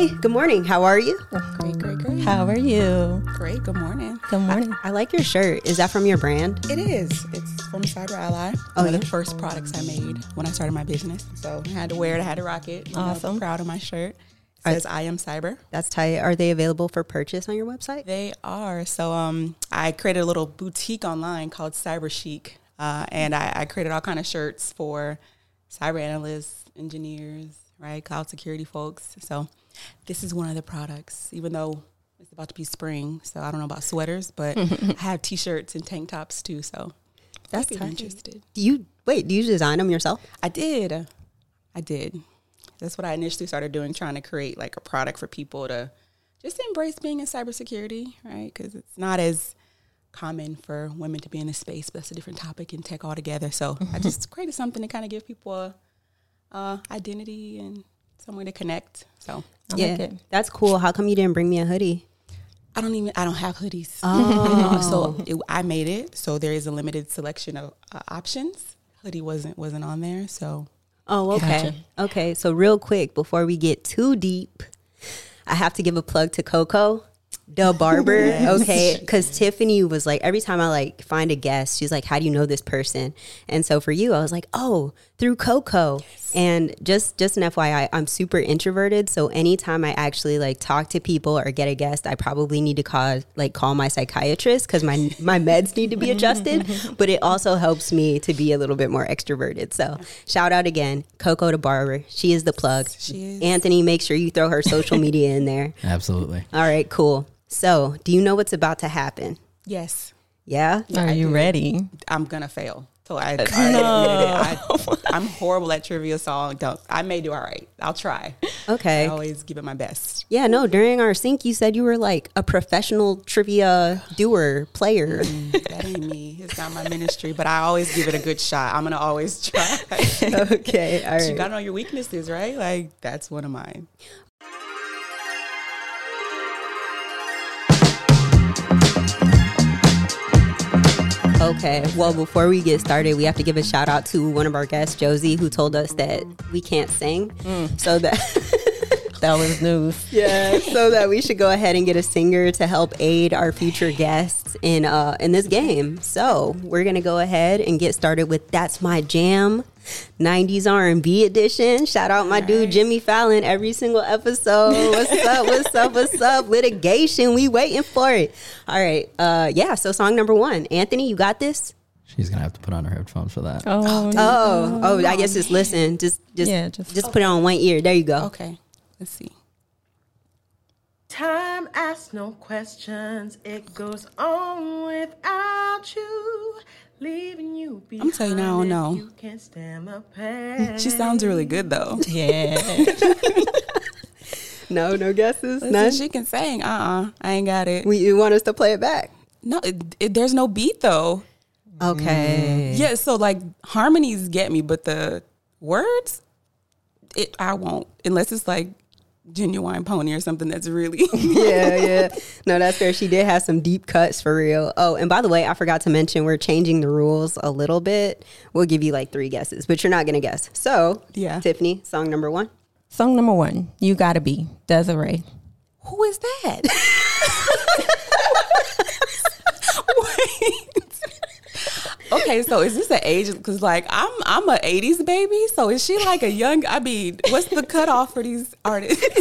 Hey, good morning. How are you? Great, great, great. How are you? Great. Good morning. Good morning. I like your shirt. Is that from your brand? It is. It's from Cyber Ally. Oh, one of the first products I made when I started my business. So I had to wear it. I had to rock it. Awesome. proud of my shirt. says I am cyber. That's tight. Are they available for purchase on your website? They are. So um, I created a little boutique online called Cyber Chic, uh, and I, I created all kind of shirts for cyber analysts, engineers, right, cloud security folks. So this is one of the products. Even though it's about to be spring, so I don't know about sweaters, but I have t-shirts and tank tops too. So That's tight. interested. Do you wait? Do you design them yourself? I did. I did. That's what I initially started doing, trying to create like a product for people to just embrace being in cybersecurity, right? Because it's not as common for women to be in a space, but that's a different topic in tech altogether. So I just created something to kind of give people a uh, identity and somewhere to connect. So I yeah, like it. that's cool. How come you didn't bring me a hoodie? I don't even I don't have hoodies. Oh. so it, I made it. So there is a limited selection of uh, options. Hoodie wasn't wasn't on there. So Oh, okay. Gotcha. Okay, so real quick before we get too deep, I have to give a plug to Coco, the barber. Okay, because Tiffany was like, every time I like find a guest, she's like, "How do you know this person?" And so for you, I was like, "Oh, through Coco." And just just an FYI, I'm super introverted, so anytime I actually like talk to people or get a guest, I probably need to call like call my psychiatrist because my my meds need to be adjusted. but it also helps me to be a little bit more extroverted. So shout out again, Coco the barber. She is the plug. She is. Anthony, make sure you throw her social media in there. Absolutely. All right, cool. So, do you know what's about to happen? yes, Yeah. Are you ready? I'm gonna fail. So I, no. I, I oh am horrible at trivia, so I don't. I may do all right. I'll try. Okay. I always give it my best. Yeah, no, during our sync, you said you were like a professional trivia doer, player. Mm, that ain't me. It's not my ministry, but I always give it a good shot. I'm gonna always try. okay. All you gotta know your weaknesses, right? Like that's one of mine. Okay. Well, before we get started, we have to give a shout out to one of our guests, Josie, who told us that we can't sing. Mm. So that. That was news. Yeah, so that we should go ahead and get a singer to help aid our future guests in uh in this game. So we're gonna go ahead and get started with "That's My Jam," '90s R&B edition. Shout out my dude Jimmy Fallon every single episode. What's up? What's up? What's up? Litigation. We waiting for it. All right. Uh, yeah. So song number one, Anthony, you got this. She's gonna have to put on her headphones for that. Oh, Oh, oh, I guess just listen. Just, just, Yeah, just- just put it on one ear. There you go. Okay, let's see. Time asks no questions. It goes on without you, leaving you behind. I'm telling you I don't know. You can't stand the pain. She sounds really good though. yeah. No, no guesses. Listen, None. she can sing. Uh, uh I ain't got it. We, you want us to play it back? No, it, it, there's no beat though. Okay. Yeah, so like harmonies get me, but the words, it I won't unless it's like Ginuwine pony or something that's really. yeah, yeah. No, that's fair. She did have some deep cuts for real. Oh, and by the way, I forgot to mention we're changing the rules a little bit. We'll give you like three guesses, but you're not gonna guess. So, Yeah. Tiffany, song number one. Song number one, You Gotta Be, Des'ree. Who is that? Wait. Okay, so is this an age? Because like I'm, I'm a '80s baby. So is she like a young? I mean, what's the cutoff for these artists?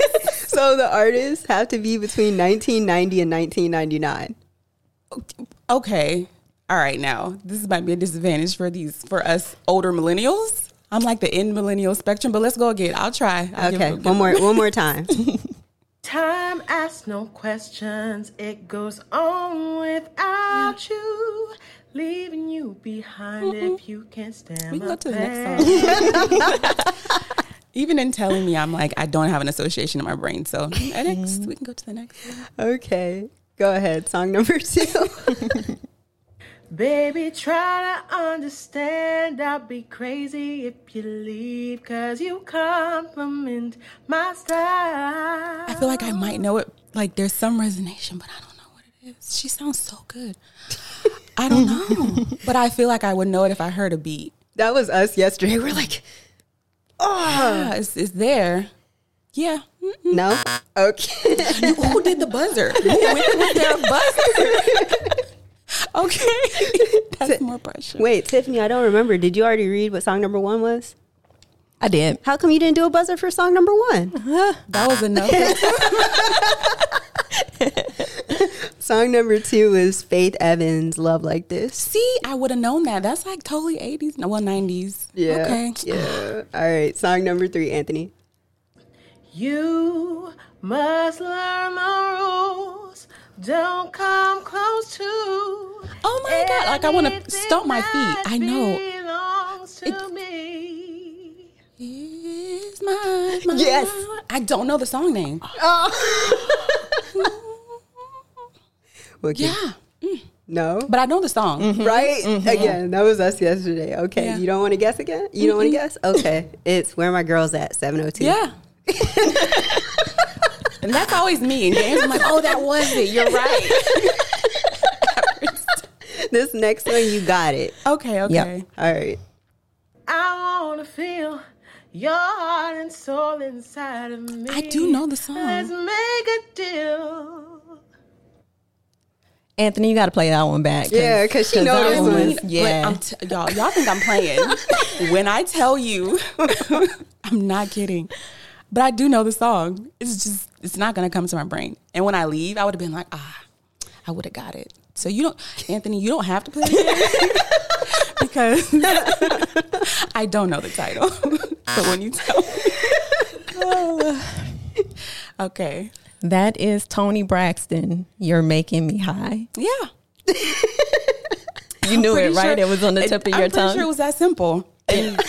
So the artists have to be between 1990 and 1999. okay, all right. Now this might be a disadvantage for these for us older millennials. I'm like the end millennial spectrum, but let's go again. I'll try. I'll Okay, it- one more, one more time. Time asks no questions. It goes on without you, leaving you behind if mm-hmm. you can't stand We can go to the next song. Even in telling me, I'm like I don't have an association in my brain. So mm-hmm. next, we can go to the next. One. Okay, go ahead. Song number two. Baby, try to understand. I'll be crazy if you leave, cause you compliment my style. I feel like I might know it. Like there's some resonation, but I don't know what it is. She sounds so good. I don't know, but I feel like I would know it if I heard a beat. that was us yesterday. We're like, oh, Yeah, it's, it's there. Yeah. Mm. No. Okay. Who did the buzzer? when was there a buzzer? okay. That's more pressure. Wait, Tiffany, I don't remember. Did you already read what song number one was? I did. How come you didn't do a buzzer for song number one? Huh? That was enough. Song number two is Faith Evans, Love Like This. See, I would have known that. That's like totally 80s. No, well, 90s. Yeah. Okay. Yeah. All right. Song number three, Anthony. You must learn the rules. Don't come close to. Oh my God. Like, I want to stomp my feet. I know. Belongs to It- me. Is my, my- Yes. I don't know the song name. Oh. Okay. Yeah. Mm. No. But I know the song. Mm-hmm. Right? Mm-hmm. Again, that was us yesterday. Okay. Yeah. You don't want to guess again? You don't want to guess? Okay. It's Where My Girls At, 702. Yeah. and that's always me. And James, I'm like, oh, that was it. You're right. This next one, you got it. okay, okay. All right. I wanna feel your heart and soul inside of me. I do know the song. Let's make a deal. Anthony, you got to play that one back. Yeah, because she know that this one one. was- But Yeah. I'm t- y'all, y'all think I'm playing. when I tell you, I'm not kidding. But I do know the song. It's just, it's not going to come to my brain. And when I leave, I would have been like, ah, I would have got it. So you don't, Anthony, you don't have to play it because I don't know the title. but when you tell me, okay, that is Toni Braxton. You're making me high. yeah. You knew it, right? sure- It was on the it- tip of I'm your pretty tongue. sure it was that simple. And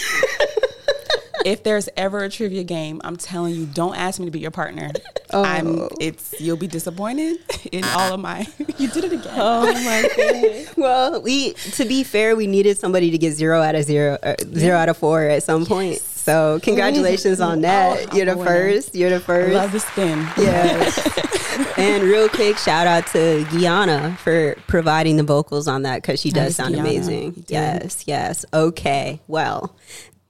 if there's ever a trivia game, I'm telling you, don't ask me to be your partner. I'm. It's you'll be disappointed in all of my. You did it again. oh my goodness. Well, we to be fair, we needed somebody to get zero out of zero, uh, zero out of four at some point. So congratulations on that. Oh, You're the winner. first. You're the first. I first. love the spin. Yeah. and real quick, shout out to Guyana for providing the vocals on that because she does Nice, sound Guyana. amazing. You. Yes, yes. Okay. Well,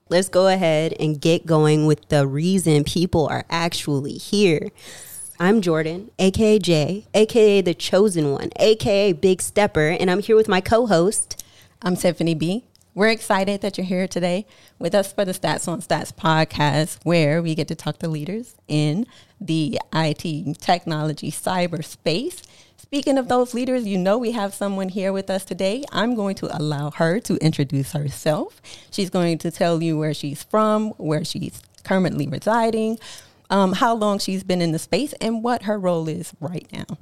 let's go ahead and get going with the reason people are actually here. I'm Jordan, aka Jay, aka the chosen one, aka Big Stepper, and I'm here with my co-host. I'm Tiffany B. We're excited that you're here today with us for the Stats on Stats podcast, where we get to talk to leaders in the IT, technology, cyberspace. Speaking of those leaders, you know we have someone here with us today. I'm going to allow her to introduce herself. She's going to tell you where she's from, where she's currently residing, um, how long she's been in the space, and what her role is right now.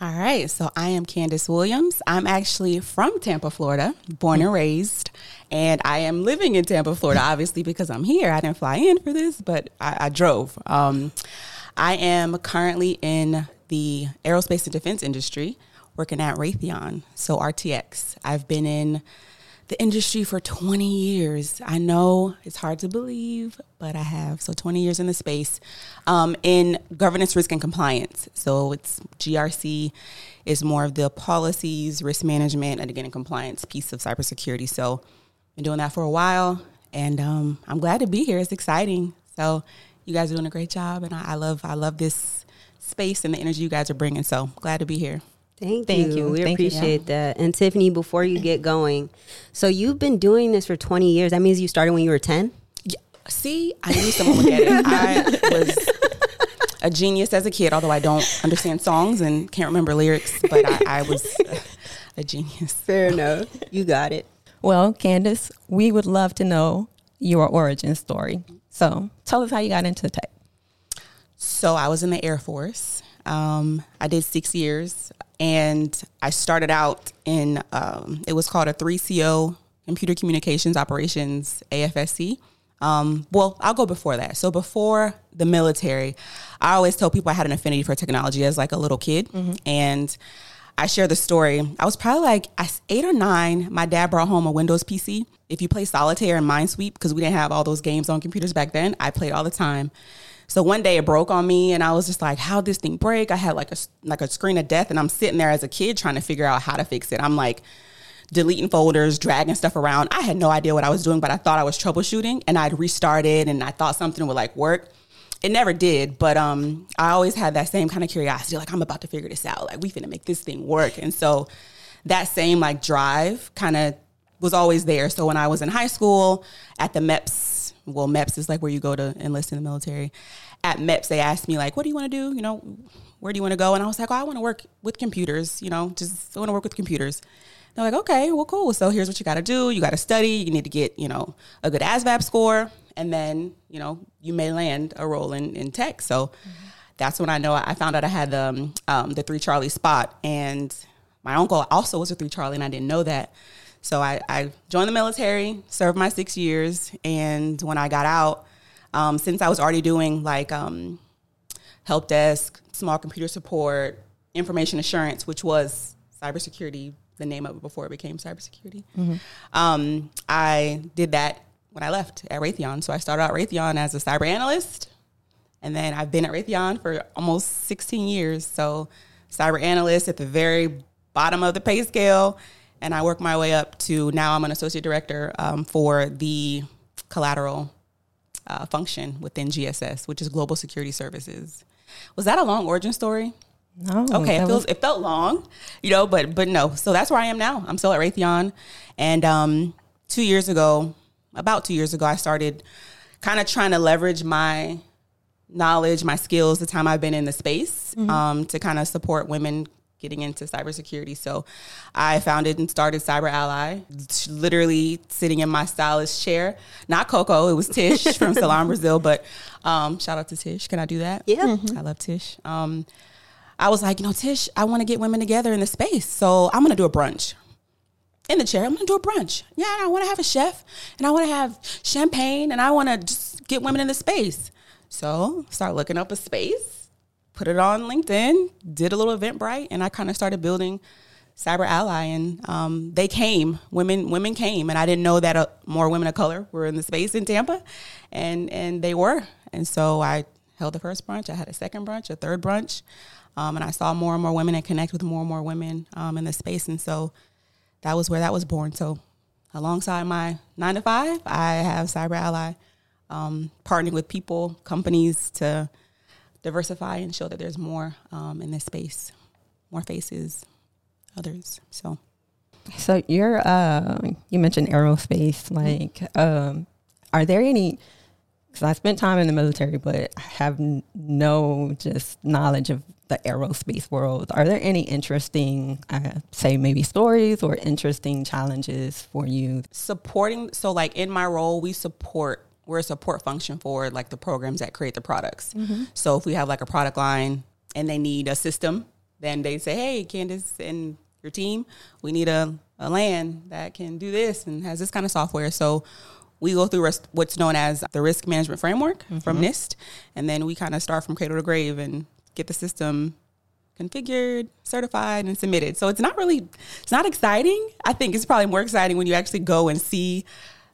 All right, so I am Candace Williams. I'm actually from Tampa, Florida, born and raised, and I am living in Tampa, Florida, obviously because I'm here. I didn't fly in for this, but I, I drove. Um, I am currently in the aerospace and defense industry, working at Raytheon, so RTX. I've been in the industry for 20 years. I know it's hard to believe, but I have. So 20 years in the space um, in governance, risk, and compliance. So it's GRC is more of the policies, risk management, and again, compliance piece of cybersecurity. So been doing that for a while, and um, I'm glad to be here. It's exciting. So you guys are doing a great job, and I, I love I love this space and the energy you guys are bringing. So glad to be here. Thank, Thank you. you. We Thank you. appreciate that. And Tiffany, before you get going, so you've been doing this for 20 years. That means you started when you were 10? Yeah. See, I knew someone would get it. I was a genius as a kid, although I don't understand songs and can't remember lyrics, but I, I was a genius. Fair enough. You got it. Well, Candace, we would love to know your origin story. So tell us how you got into tech. So I was in the Air Force. Um, I did six years, and I started out in um, it was called a three CO Computer Communications Operations AFSC. Um, well, I'll go before that. So before the military, I always tell people I had an affinity for technology as like a little kid, and I share the story. I was probably like eight or nine. My dad brought home a Windows PC. If you play solitaire and Minesweep, because we didn't have all those games on computers back then, I played all the time. So one day it broke on me, and I was just like, "How'd this thing break?" I had like a like a screen of death, and I'm sitting there as a kid trying to figure out how to fix it. I'm like deleting folders, dragging stuff around. I had no idea what I was doing, but I thought I was troubleshooting, and I'd restarted, and I thought something would like work. it never did, but um, I always had that same kind of curiosity. Like I'm about to figure this out. Like we finna make this thing work. And so that same like drive kind of was always there. So when I was in high school at the MEPS, well, MEPS is like where you go to enlist in the military. At MEPS, they asked me like, "What do you want to do? You know, where do you want to go?" And I was like, "Oh, I want to work with computers. You know, just I want to work with computers." They're like, "Okay, well, cool. So here's what you got to do. You got to study. You need to get you know a good ASVAB score, and then you know you may land a role in in tech." So. That's when I know I found out I had the um, um, the three Charlie spot, and my uncle also was a three Charlie, and I didn't know that. So I, I joined the military, served my six years, and when I got out, um, since I was already doing like um, help desk, small computer support, information assurance, which was cybersecurity, the name of it before it became cybersecurity. Um, I did that when I left at Raytheon. So I started out Raytheon as a cyber analyst, and then I've been at Raytheon for almost 16 years. So cyber analyst at the very bottom of the pay scale, and I work my way up to now I'm an associate director um, for the collateral uh, function within GSS, which is Global Security Services. Was that a long origin story? No. Okay, it feels it felt long, you know, but but no. So that's where I am now. I'm still at Raytheon, and um, two years ago, about two years ago, I started kind of trying to leverage my knowledge, my skills, the time I've been in the space, um, to kind of support women getting into cybersecurity. So I founded and started Cyber Ally, literally sitting in my stylist chair. Not Coco, it was Tish from Salon Brazil, but um, shout out to Tish. Can I do that? Yeah. I love Tish. Um, I was like, you know, Tish, I want to get women together in the space. So I'm going to do a brunch. In the chair, I'm going to do a brunch. Yeah, I want to have a chef and I want to have champagne and I want to just get women in the space. So start looking up a space, put it on LinkedIn, did a little Eventbrite, and I kind of started building Cyber Ally. And um, they came, women women came, and I didn't know that uh, more women of color were in the space in Tampa, and and they were. And so I held the first brunch. I had a second brunch, a third brunch, um, and I saw more and more women and connect with more and more women um, in the space. And so that was where that was born. So alongside my nine to five, I have Cyber Ally, um, partnering with people, companies to diversify and show that there's more um, in this space, more faces, others. So So you're uh you mentioned aerospace like um are there any cuz I spent time in the military but I have no just knowledge of the aerospace world. Are there any interesting uh, say maybe stories or interesting challenges for you? supporting so like in my role we support we're a support function for like the programs that create the products mm-hmm. so if we have like a product line and they need a system then they say hey candace and your team we need a, a LAN that can do this and has this kind of software so we go through what's known as the risk management framework from mm-hmm. NIST and then we kind of start from cradle to grave and get the system configured, certified, and submitted. So it's not really, it's not exciting. I think it's probably more exciting when you actually go and see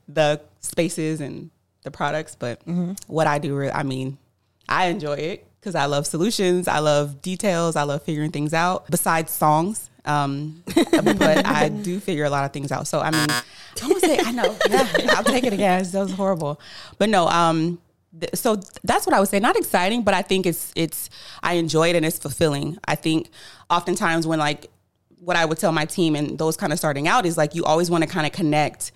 the spaces and the products. But what I do, I mean, I enjoy it because I love solutions. I love details. I love figuring things out. Besides songs, um, but I do figure a lot of things out. So I mean, I want to say I know. Yeah, I'll take it again. That was horrible, but no. Um, th- so that's what I would say. Not exciting, but I think it's it's I enjoy it and it's fulfilling. I think oftentimes when like what I would tell my team and those kind of starting out is like you always want to kind of connect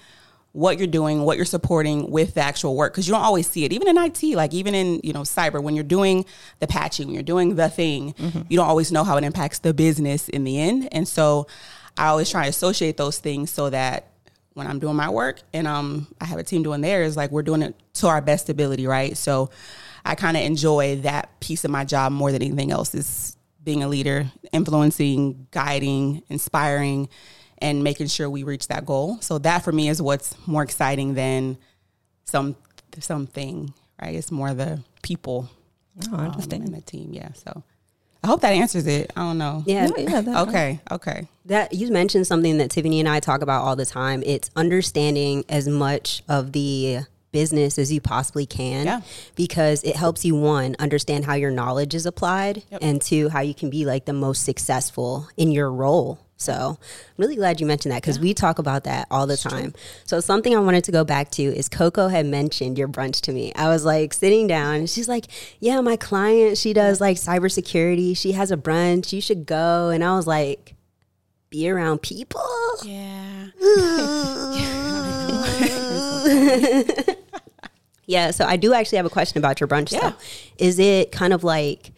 what you're doing, what you're supporting with the actual work because you don't always see it. Even in IT, like even in you know cyber, when you're doing the patching, when you're doing the thing, you don't always know how it impacts the business in the end. And so I always try to associate those things so that when I'm doing my work and um I have a team doing theirs, like we're doing it to our best ability, right? So I kind of enjoy that piece of my job more than anything else is being a leader, influencing, guiding, inspiring, and making sure we reach that goal. So that for me is what's more exciting than some something, right? It's more the people Oh, I um, and the team. Yeah. So I hope that answers it. I don't know. Yeah. No, yeah, that- Okay. Okay. That you mentioned something that Tiffany and I talk about all the time. It's understanding as much of the business as you possibly can Yeah. because it helps you one understand how your knowledge is applied Yep. and two how you can be like the most successful in your role so i'm really glad you mentioned that because we talk about that all the time so something i wanted to go back to is coco had mentioned your brunch to me i was like sitting down and she's like yeah my client she does like cybersecurity she has a brunch you should go and i was like be around people Yeah. Yeah, so I do actually have a question about your brunch. Yeah. Though. Is it kind of like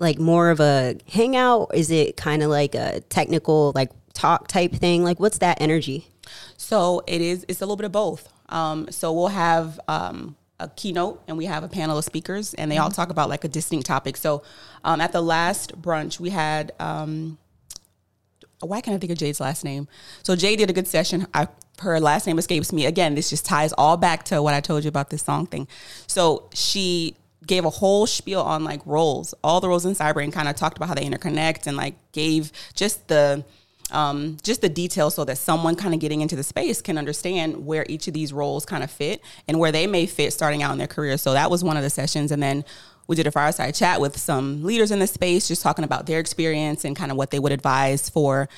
like more of a hangout? Is it kind of like a technical like talk type thing? Like what's that energy? So it is. It's a little bit of both. Um, so we'll have um, a keynote, and we have a panel of speakers, and they all talk about like a distinct topic. So um, at the last brunch, we had. Um, why can't I think of Jade's last name? So Jade did a good session. I, her last name escapes me. Again, this just ties all back to what I told you about this song thing. So she gave a whole spiel on like roles, all the roles in cyber, and kind of talked about how they interconnect and like gave just the um, just the details so that someone kind of getting into the space can understand where each of these roles kind of fit and where they may fit starting out in their career. So that was one of the sessions, and then we did a fireside chat with some leaders in the space, just talking about their experience and kind of what they would advise for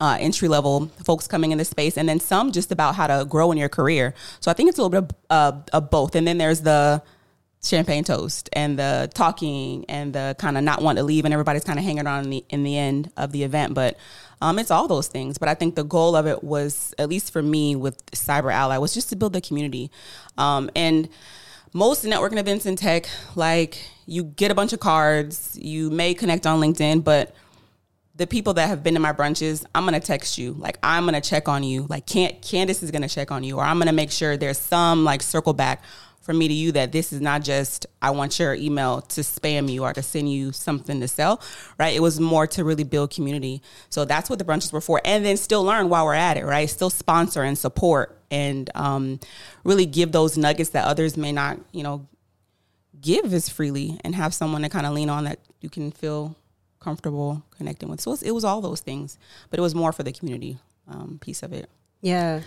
uh, entry level folks coming in the space, and then some just about how to grow in your career. So I think it's a little bit of, uh, of both. And then there's the champagne toast and the talking and the kind of not want to leave, and everybody's kind of hanging on in the in the end of the event. But um, it's all those things. But I think the goal of it was, at least for me with Cyber Ally, was just to build the community. Um, and most networking events in tech, like you get a bunch of cards, you may connect on LinkedIn, but the people that have been to my brunches, I'm gonna text you. Like I'm gonna check on you. Like can Candace is gonna check on you, or I'm gonna make sure there's some like circle back from me to you that this is not just I want your email to spam you or to send you something to sell, right? It was more to really build community. So that's what the brunches were for, and then still learn while we're at it, right? Still sponsor and support and um, really give those nuggets that others may not, you know, give as freely, and have someone to kind of lean on that you can feel comfortable connecting with. So it was, it was all those things, but it was more for the community um, piece of it. Yeah.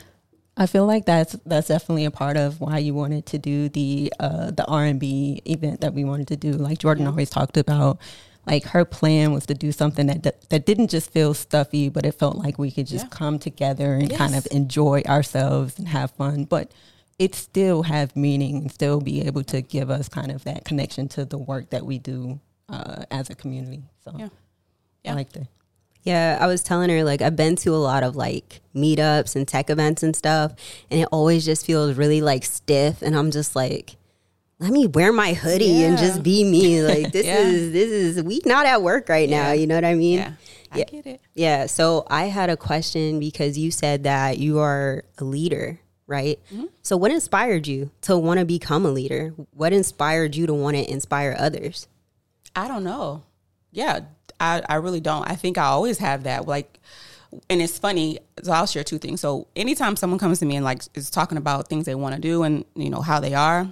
I feel like that's that's definitely a part of why you wanted to do the uh, the R and B event that we wanted to do. Like Jordan always talked about, like her plan was to do something that that, that didn't just feel stuffy, but it felt like we could just Yeah. come together and kind of enjoy ourselves and have fun, but it still have meaning and still be able to give us kind of that connection to the work that we do uh, as a community. So Yeah. yeah. I like that. Yeah, I was telling her like I've been to a lot of like meetups and tech events and stuff, and it always just feels really like stiff, and I'm just like, let me wear my hoodie and just be me. Like this Yeah. is this is we not at work right now. You know what I mean? Yeah, I Yeah. get it. Yeah. So I had a question because you said that you are a leader, right? Mm-hmm. So what inspired you to want to become a leader? What inspired you to want to inspire others? I don't know. Yeah, I, I really don't. I think I always have that. Like, and it's funny. So I'll share two things. So anytime someone comes to me and like is talking about things they want to do and you know how they are,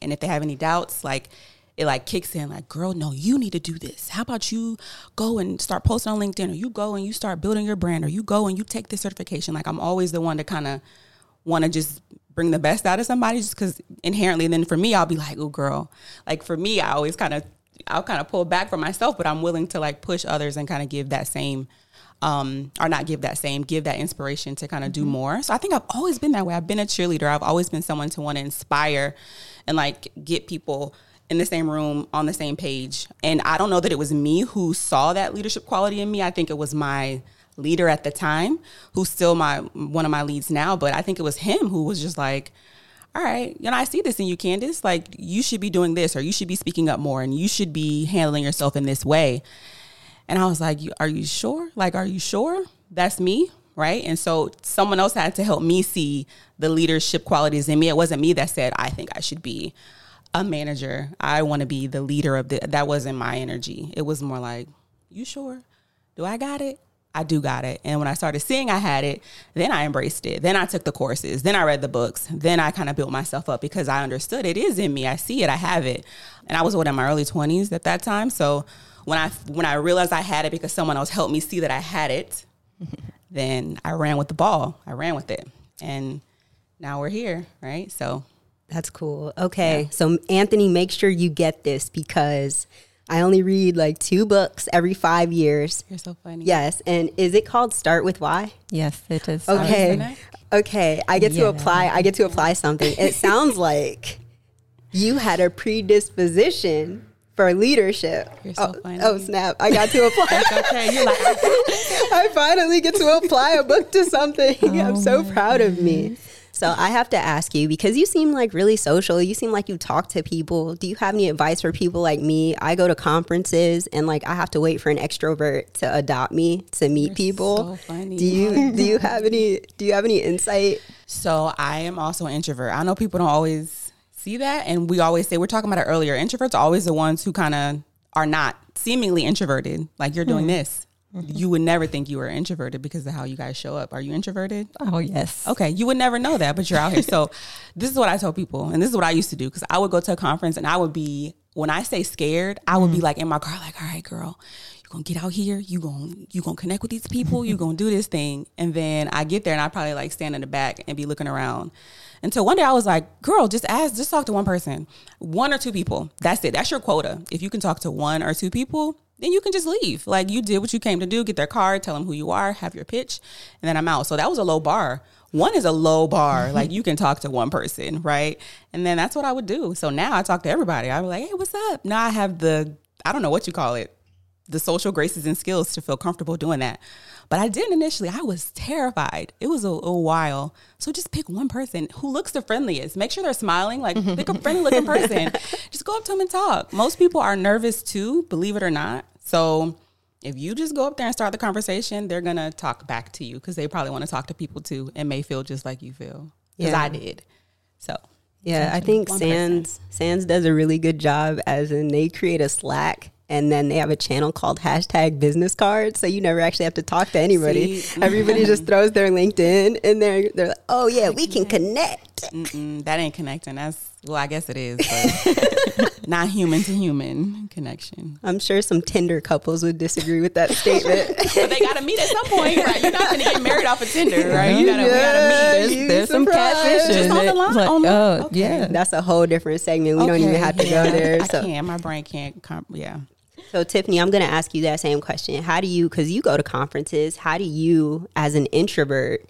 and if they have any doubts, like it like kicks in. Like, girl, no, you need to do this. How about you go and start posting on LinkedIn, or you go and you start building your brand, or you go and you take this certification. Like, I'm always the one to kind of want to just bring the best out of somebody just because inherently then for me i'll be like oh girl like for me i always kind of i'll kind of pull back for myself but i'm willing to like push others and kind of give that same um or not give that same give that inspiration to kind of do more. So i think i've always been that way. I've been a cheerleader. I've always been someone to want to inspire and like get people in the same room on the same page. And i don't know that it was me who saw that leadership quality in me. I think it was my leader at the time who's still my one of my leads now but i think it was him who was just like all right you know i see this in you candace. Like you should be doing this or you should be speaking up more and you should be handling yourself in this way. And i was like are you sure? Like are you sure? That's me right? And so someone else had to help me see the leadership qualities in me. It wasn't me that said i think i should be a manager. I want to be the leader of the that wasn't my energy. It was more like you sure? Do I got it? I do got it. And when I started seeing I had it, then I embraced it. Then I took the courses. Then I read the books. Then I kind of built myself up because I understood it is in me. I see it. I have it. And I was what in my early 20s at that time. So when I when I realized I had it because someone else helped me see that I had it, then I ran with the ball. I ran with it. And now we're here, right? So That's cool. Okay. So, Anthony, make sure you get this because I only read like two books every five years. You're so funny. Yes. And is it called Start with Why? Yes, it is. Okay. Okay. I get to apply. I get to apply something. It sounds like you had a predisposition for leadership. You're so oh, funny. oh, snap. I got to apply. Okay, you're like, I finally get to apply a book to something. I'm so proud of me. So I have to ask you because you seem like really social. You seem like you talk to people. Do you have any advice for people like me? I go to conferences and like I have to wait for an extrovert to adopt me to meet people. so funny. Do you do you have any do you have any insight? So I am also an introvert. I know people don't always see that, and we always say we're talking about it earlier. Introverts are always the ones who kind of are not seemingly introverted. Like you're doing hmm. this, Mm-hmm. you would never think you were introverted because of how you guys show up. Are you introverted? Oh yes. Okay, you would never know that, but you're out here. So this is what I tell people, and this is what I used to do because I would go to a conference and I would be when I say scared, I would be mm. like in my car, like, all right, girl, you're gonna get out here, You're gonna you gonna connect with these people, You're gonna do this thing, and then I get there and I probably like stand in the back and be looking around. Until one day I was like, girl, just ask, just talk to one person, one or two people. That's it. That's your quota. If you can talk to one or two people, then you can just leave. Like you did what you came to do, get their card, tell them who you are, have your pitch, and then I'm out. So that was a low bar. One is a low bar. Like you can talk to one person, right? And then that's what I would do. So now I talk to everybody. I was like, hey, what's up? Now I have the, I don't know what you call it, the social graces and skills to feel comfortable doing that. But I didn't initially. I was terrified. It was a, a while. So just pick one person who looks the friendliest. Make sure they're smiling. Like mm-hmm. pick a friendly looking person. just go up to them and talk. Most people are nervous too, believe it or not. So if you just go up there and start the conversation, they're gonna talk back to you because they probably want to talk to people too and may feel just like you feel. Because Yeah. I did. So Yeah, I think. SANS SANS does a really good job as in they create a Slack and then they have a channel called hashtag business cards. So you never actually have to talk to anybody. See? Everybody just mm-hmm. throws their LinkedIn and they're they're like, Oh yeah, we can mm-hmm. connect. Mm-mm, that ain't connecting. That's well, I guess it is, but not human to human connection. I'm sure some Tinder couples would disagree with that statement. But they gotta meet at some point, right? You're not gonna get married off of Tinder, right? You gotta, we Yeah, gotta meet. There's, there's some catfish. Just on the line- Like, on the- oh okay. yeah. That's a whole different segment. We don't even have to yeah. go there. I So can't. My brain can't. Comp- yeah. So Tiffany, I'm going to ask you that same question. How do you cuz you go to conferences, how do you as an introvert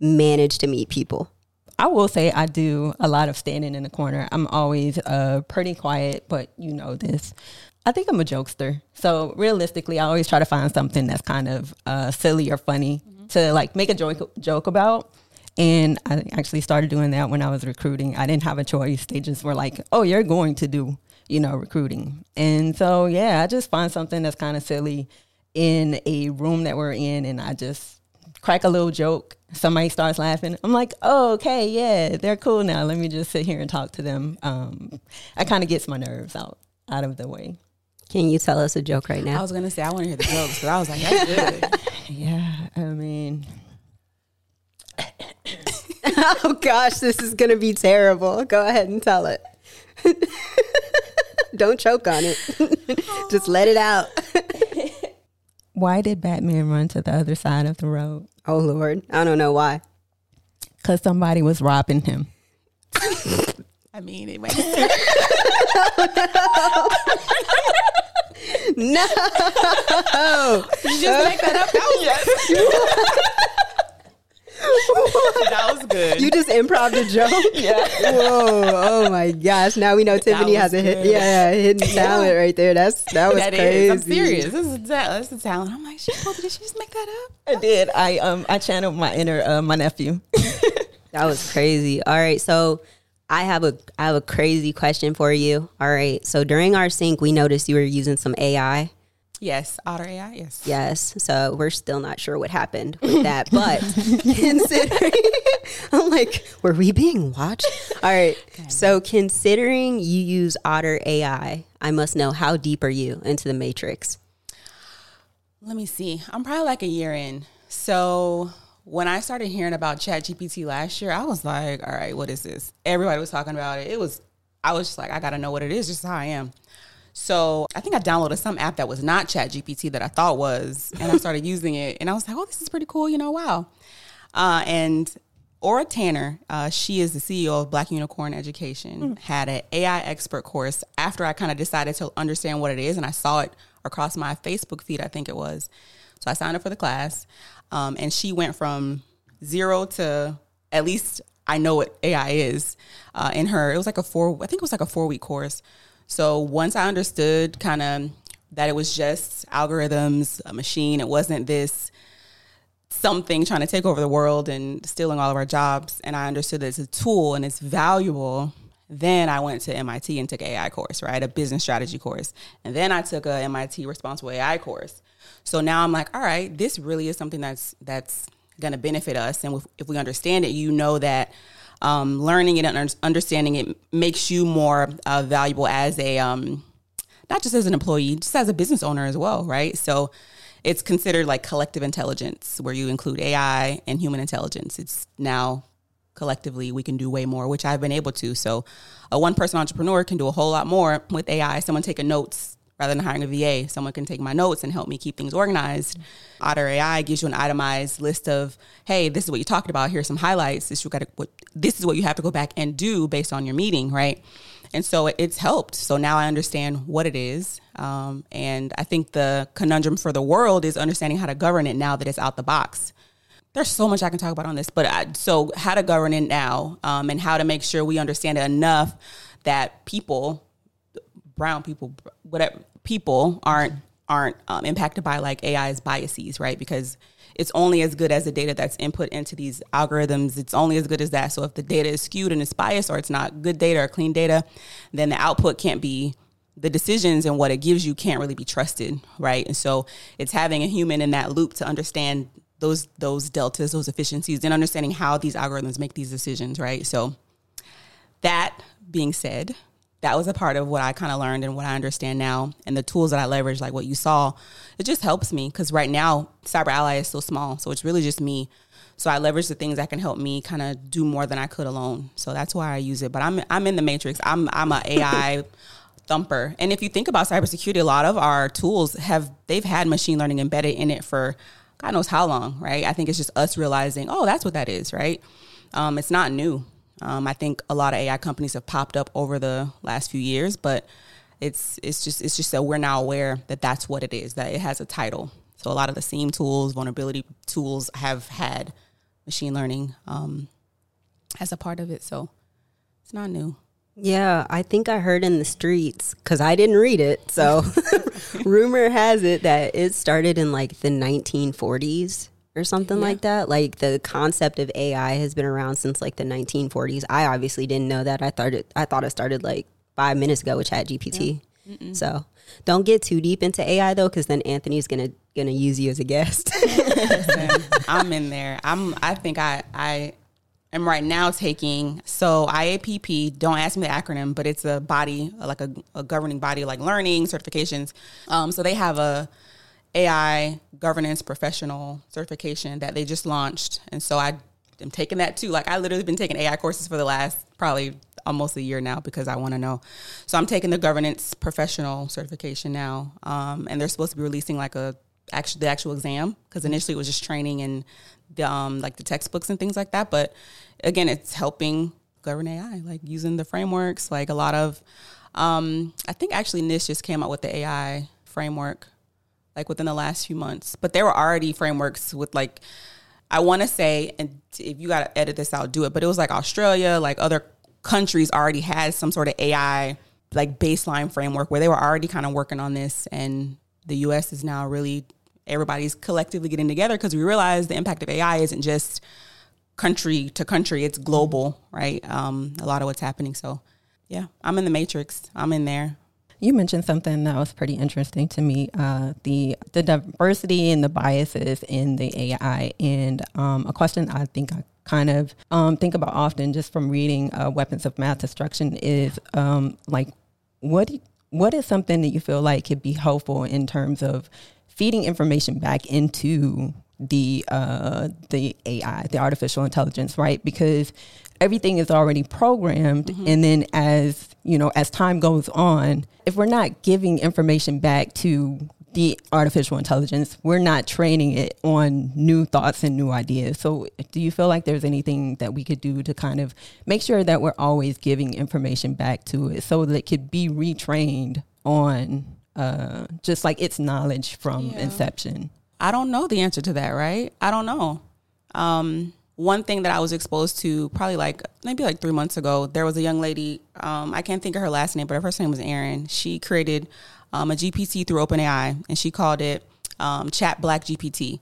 manage to meet people? I will say I do a lot of standing in the corner. I'm always uh, pretty quiet, but you know this. I think I'm a jokester. So realistically, I always try to find something that's kind of uh, silly or funny to like make a joke joke about. And I actually started doing that when I was recruiting. I didn't have a choice. They just were like, "Oh, you're going to do, you know, recruiting." And so, yeah, I just find something that's kind of silly in a room that we're in, and I just crack a little joke. Somebody starts laughing. I'm like, oh, okay, yeah, they're cool now. Let me just sit here and talk to them. Um, I kind of gets my nerves out out of the way. Can you tell us a joke right now? I was gonna say I want to hear the jokes, but I was like, that's good. Yeah, I mean, oh gosh, this is going to be terrible. Go ahead and tell it. Don't choke on it. Just let it out. why did Batman run to the other side of the road? Oh Lord, I don't know why. Because somebody was robbing him. I mean, it might No. you just make that up. That was that was good. You just improv a joke? Yeah. Whoa. Oh my gosh. Now we know Tiffany has a hit, good. yeah, yeah, hidden talent right there. That's that was That crazy. is. I'm serious. This is a, ta- that's a talent. I'm like, she did she just make that up? I did. I um I channeled my inner uh, my nephew. That was crazy. All right, so I have a I have a crazy question for you. All right, so during our sync, we noticed you were using some AI. Yes, Otter AI. Yes. Yes, so we're still not sure what happened with that, but considering, I'm like, were we being watched? All right, so considering you use Otter AI, I must know how deep are you into the Matrix? Let me see. I'm probably like a year in. So when I started hearing about ChatGPT last year, I was like, all right, what is this? Everybody was talking about it. It was, I was just like, I got to know what it is, just how I am. So I think I downloaded some app that was not Chat GPT that I thought was, and I started using it, and I was like, oh, this is pretty cool. You know, wow. Uh, and Ora Tanner, uh, she is the CEO of Black Unicorn Education, had an AI expert course after I kind of decided to understand what it is, and I saw it across my Facebook feed, I think it was. So I signed up for the class, um, and she went from zero to at least I know what AI is uh, in her. It was like a four, I think it was like a four week course. So once I understood kind of that it was just algorithms, a machine, it wasn't this something trying to take over the world and stealing all of our jobs, and I understood that it's a tool and it's valuable. Then I went to MIT and took AI course, right? A business strategy course. And then I took a MIT responsible AI course. So now I'm like, all right, this really is something that's that's going to benefit us. And if we understand it, you know that um, learning it and understanding it makes you more uh, valuable as a um, not just as an employee, just as a business owner as well, right? So it's considered like collective intelligence, where you include AI and human intelligence. It's now collectively we can do way more, which I've been able to. So a one person entrepreneur can do a whole lot more with AI. Someone taking notes rather than hiring a VA. Someone can take my notes and help me keep things organized. Otter AI gives you an itemized list of, hey, this is what you talked about. Here's some highlights. This you got to, this is what you have to go back and do based on your meeting, right? And so it's helped. So now I understand what it is. Um, and I think the conundrum for the world is understanding how to govern it now that it's out the box. There's so much I can talk about on this, but I, so how to govern it now um, and how to make sure we understand it enough that people, brown people, whatever people aren't aren't um, impacted by like AI's biases, right? Because it's only as good as the data that's input into these algorithms. It's only as good as that. So if the data is skewed and it's biased or it's not good data or clean data, then the output can't be the decisions and what it gives you can't really be trusted, right? And so it's having a human in that loop to understand those those deltas, those efficiencies, and understanding how these algorithms make these decisions, right? So that being said, that was a part of what I kind of learned and what I understand now. And the tools that I leverage, like what you saw, it just helps me because right now, Cyber Ally is so small. So it's really just me. So I leverage the things that can help me kind of do more than I could alone. So that's why I use it. But I'm I'm in the matrix. I'm I'm a AI thumper. And if you think about cybersecurity, a lot of our tools have they've had machine learning embedded in it for God knows how long, right? I think it's just us realizing, oh, that's what that is, right? Um, it's not new. Um, I think a lot of AI companies have popped up over the last few years, but it's it's just it's just that we're now aware that that's what it is that it has a title. So a lot of the SIEM tools, vulnerability tools have had machine learning um, as a part of it. So it's not new. Yeah, I think I heard in the streets because I didn't read it. So, rumor has it that it started in like the 1940s or something yeah. like that. Like the concept of AI has been around since like the 1940s. I obviously didn't know that. I thought it. I thought it started like five minutes ago with Chat GPT. Yeah. So don't get too deep into AI though, because then Anthony's gonna gonna use you as a guest. I'm in there. I'm. I think I I am right now taking so IAPP. Don't ask me the acronym, but it's a body like a, a governing body like learning certifications. Um, so they have a AI governance professional certification that they just launched. And so I am taking that too. Like I literally been taking AI courses for the last probably almost a year now because I want to know. So I'm taking the governance professional certification now. Um, and they're supposed to be releasing like a actually the actual exam because initially it was just training and the, um, like the textbooks and things like that. But again, it's helping govern AI, like using the frameworks, like a lot of, um, I think actually NIST just came out with the AI framework like within the last few months. But there were already frameworks with like I want to say, and if you got to edit this out, do it. But it was like Australia, like other countries already had some sort of AI like baseline framework where they were already kind of working on this, and the U.S. is now really everybody's collectively getting together because we realize the impact of AI isn't just country to country; it's global, right? Um, a lot of what's happening. So, yeah, I'm in the matrix. I'm in there. You mentioned something that was pretty interesting to me: uh, the the diversity and the biases in the AI, and um, a question I think I kind of um, think about often, just from reading uh, Weapons of Math Destruction, is um, like what what is something that you feel like could be helpful in terms of feeding information back into the uh, the AI, the artificial intelligence, right? Because everything is already programmed, mm-hmm. and then as you know, as time goes on, if we're not giving information back to the artificial intelligence. We're not training it on new thoughts and new ideas. So, do you feel like there's anything that we could do to kind of make sure that we're always giving information back to it so that it could be retrained on uh, just like its knowledge from Yeah. inception? I don't know the answer to that, right? I don't know. Um, one thing that I was exposed to probably like maybe like three months ago, there was a young lady. Um, I can't think of her last name, but her first name was Erin. She created um, a GPT through OpenAI, and she called it um, Chat Black GPT.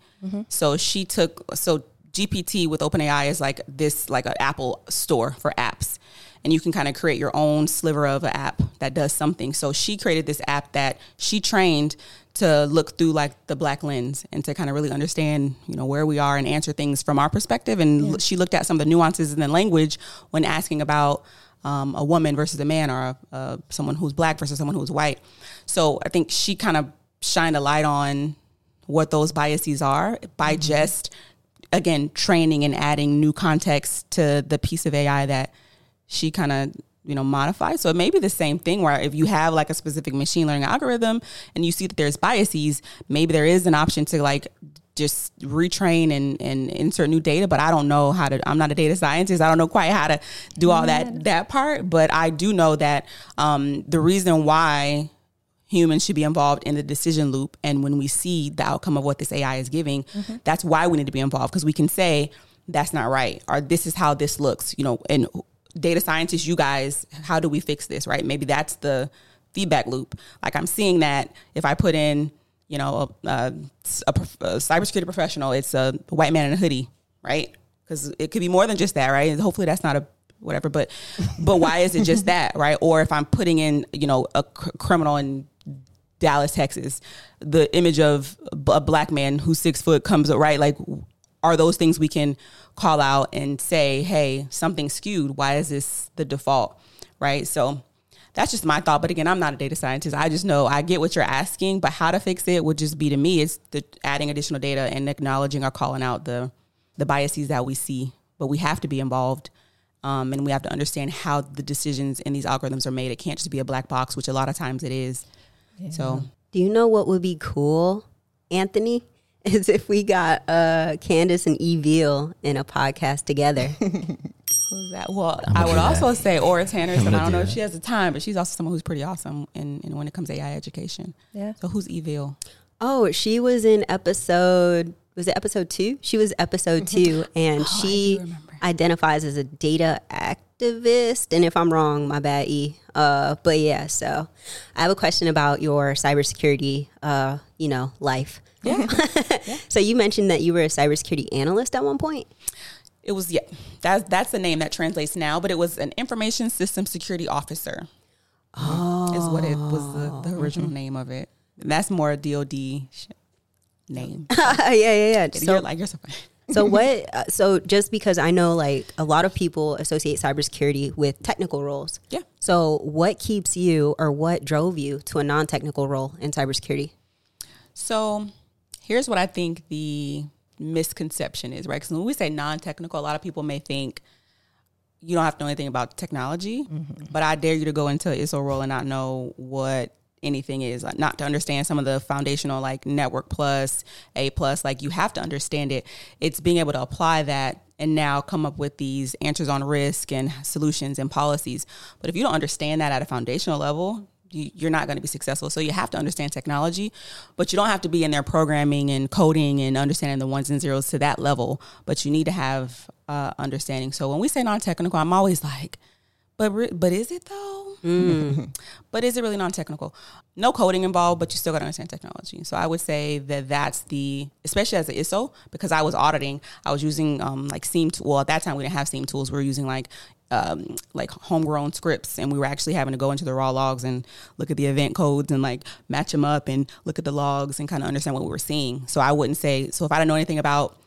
So she took so GPT with OpenAI is like this like an Apple store for apps and you can kind of create your own sliver of an app that does something. So she created this app that she trained to look through like the black lens and to kind of really understand, you know, where we are and answer things from our perspective. And she looked at some of the nuances in the language when asking about um, a woman versus a man or a, uh, someone who's black versus someone who's white. So I think she kind of shined a light on what those biases are by just again training and adding new context to the piece of AI that she kind of you know modify. So it may be the same thing where if you have like a specific machine learning algorithm and you see that there's biases maybe there is an option to like just retrain and, and insert new data but i don't know how to i'm not a data scientist. I don't know quite how to do all that that part but i do know that um, the reason why humans should be involved in the decision loop and when we see the outcome of what this ai is giving that's why we need to be involved because we can say that's not right or this is how this looks you know and data scientists you guys how do we fix this right? Maybe that's the feedback loop. Like i'm seeing that if i put in you know a, a, a, a cybersecurity professional it's a white man in a hoodie right? Because it could be more than just that right? And hopefully that's not a whatever but but why is it just that right? Or if i'm putting in you know a cr- criminal in Dallas, Texas, the image of a black man who's six foot comes up, right? Like, are those things we can call out and say, hey, something's skewed? Why is this the default? Right. So that's just my thought. But again, I'm not a data scientist. I just know I get what you're asking, but how to fix it would just be to me, it's the adding additional data and acknowledging or calling out the the biases that we see. But we have to be involved. Um, and we have to understand how the decisions in these algorithms are made. It can't just be a black box, which a lot of times it is. So Do you know what would be cool, Anthony? Is if we got uh, Candace and Evil in a podcast together. Who's that? Well, I'm I would also that. say Ora Tanner. I'm And I don't do know if she has the time, but she's also someone who's pretty awesome in, in when it comes to AI education. Yeah. So who's Evil? Oh, she was in episode. Was it episode two? She was episode two, and she identifies as a data activist. And if I'm wrong, my bad, E. Uh, but yeah, so I have a question about your cybersecurity. Uh, you know, life. Yeah. So you mentioned that you were a cybersecurity analyst at one point. It was yeah. That's that's the name that translates now, but it was an information system security officer. Oh, is what it was the, the original name of it. And that's more a DoD name. yeah, yeah, yeah. you're like you're so funny. So what? Uh, so just because I know like a lot of people associate cybersecurity with technical roles. Yeah. So what keeps you, or what drove you to a non-technical role in cybersecurity? So here's what I think the misconception is, right? Because when we say non-technical, a lot of people may think you don't have to know anything about technology, mm-hmm. but I dare you to go into ISO role and not know what anything is, like, not to understand some of the foundational like network plus, A plus, like you have to understand it. It's being able to apply that and now come up with these answers on risk and solutions and policies. But if you don't understand that at a foundational level, you're not going to be successful. So you have to understand technology, but you don't have to be in there programming and coding and understanding the ones and zeros to that level. But you need to have uh, understanding. So when we say non-technical, I'm always like, but but is it though? but is it really non-technical? No coding involved, but you still got to understand technology. So I would say that that's the, especially as an ISO, because I was auditing, I was using um, like SIEM. T- well, at that time we didn't have SIEM tools. We were using like um, like homegrown scripts, and we were actually having to go into the raw logs and look at the event codes and like match them up and look at the logs and kind of understand what we were seeing. So I wouldn't say so if I don't know anything about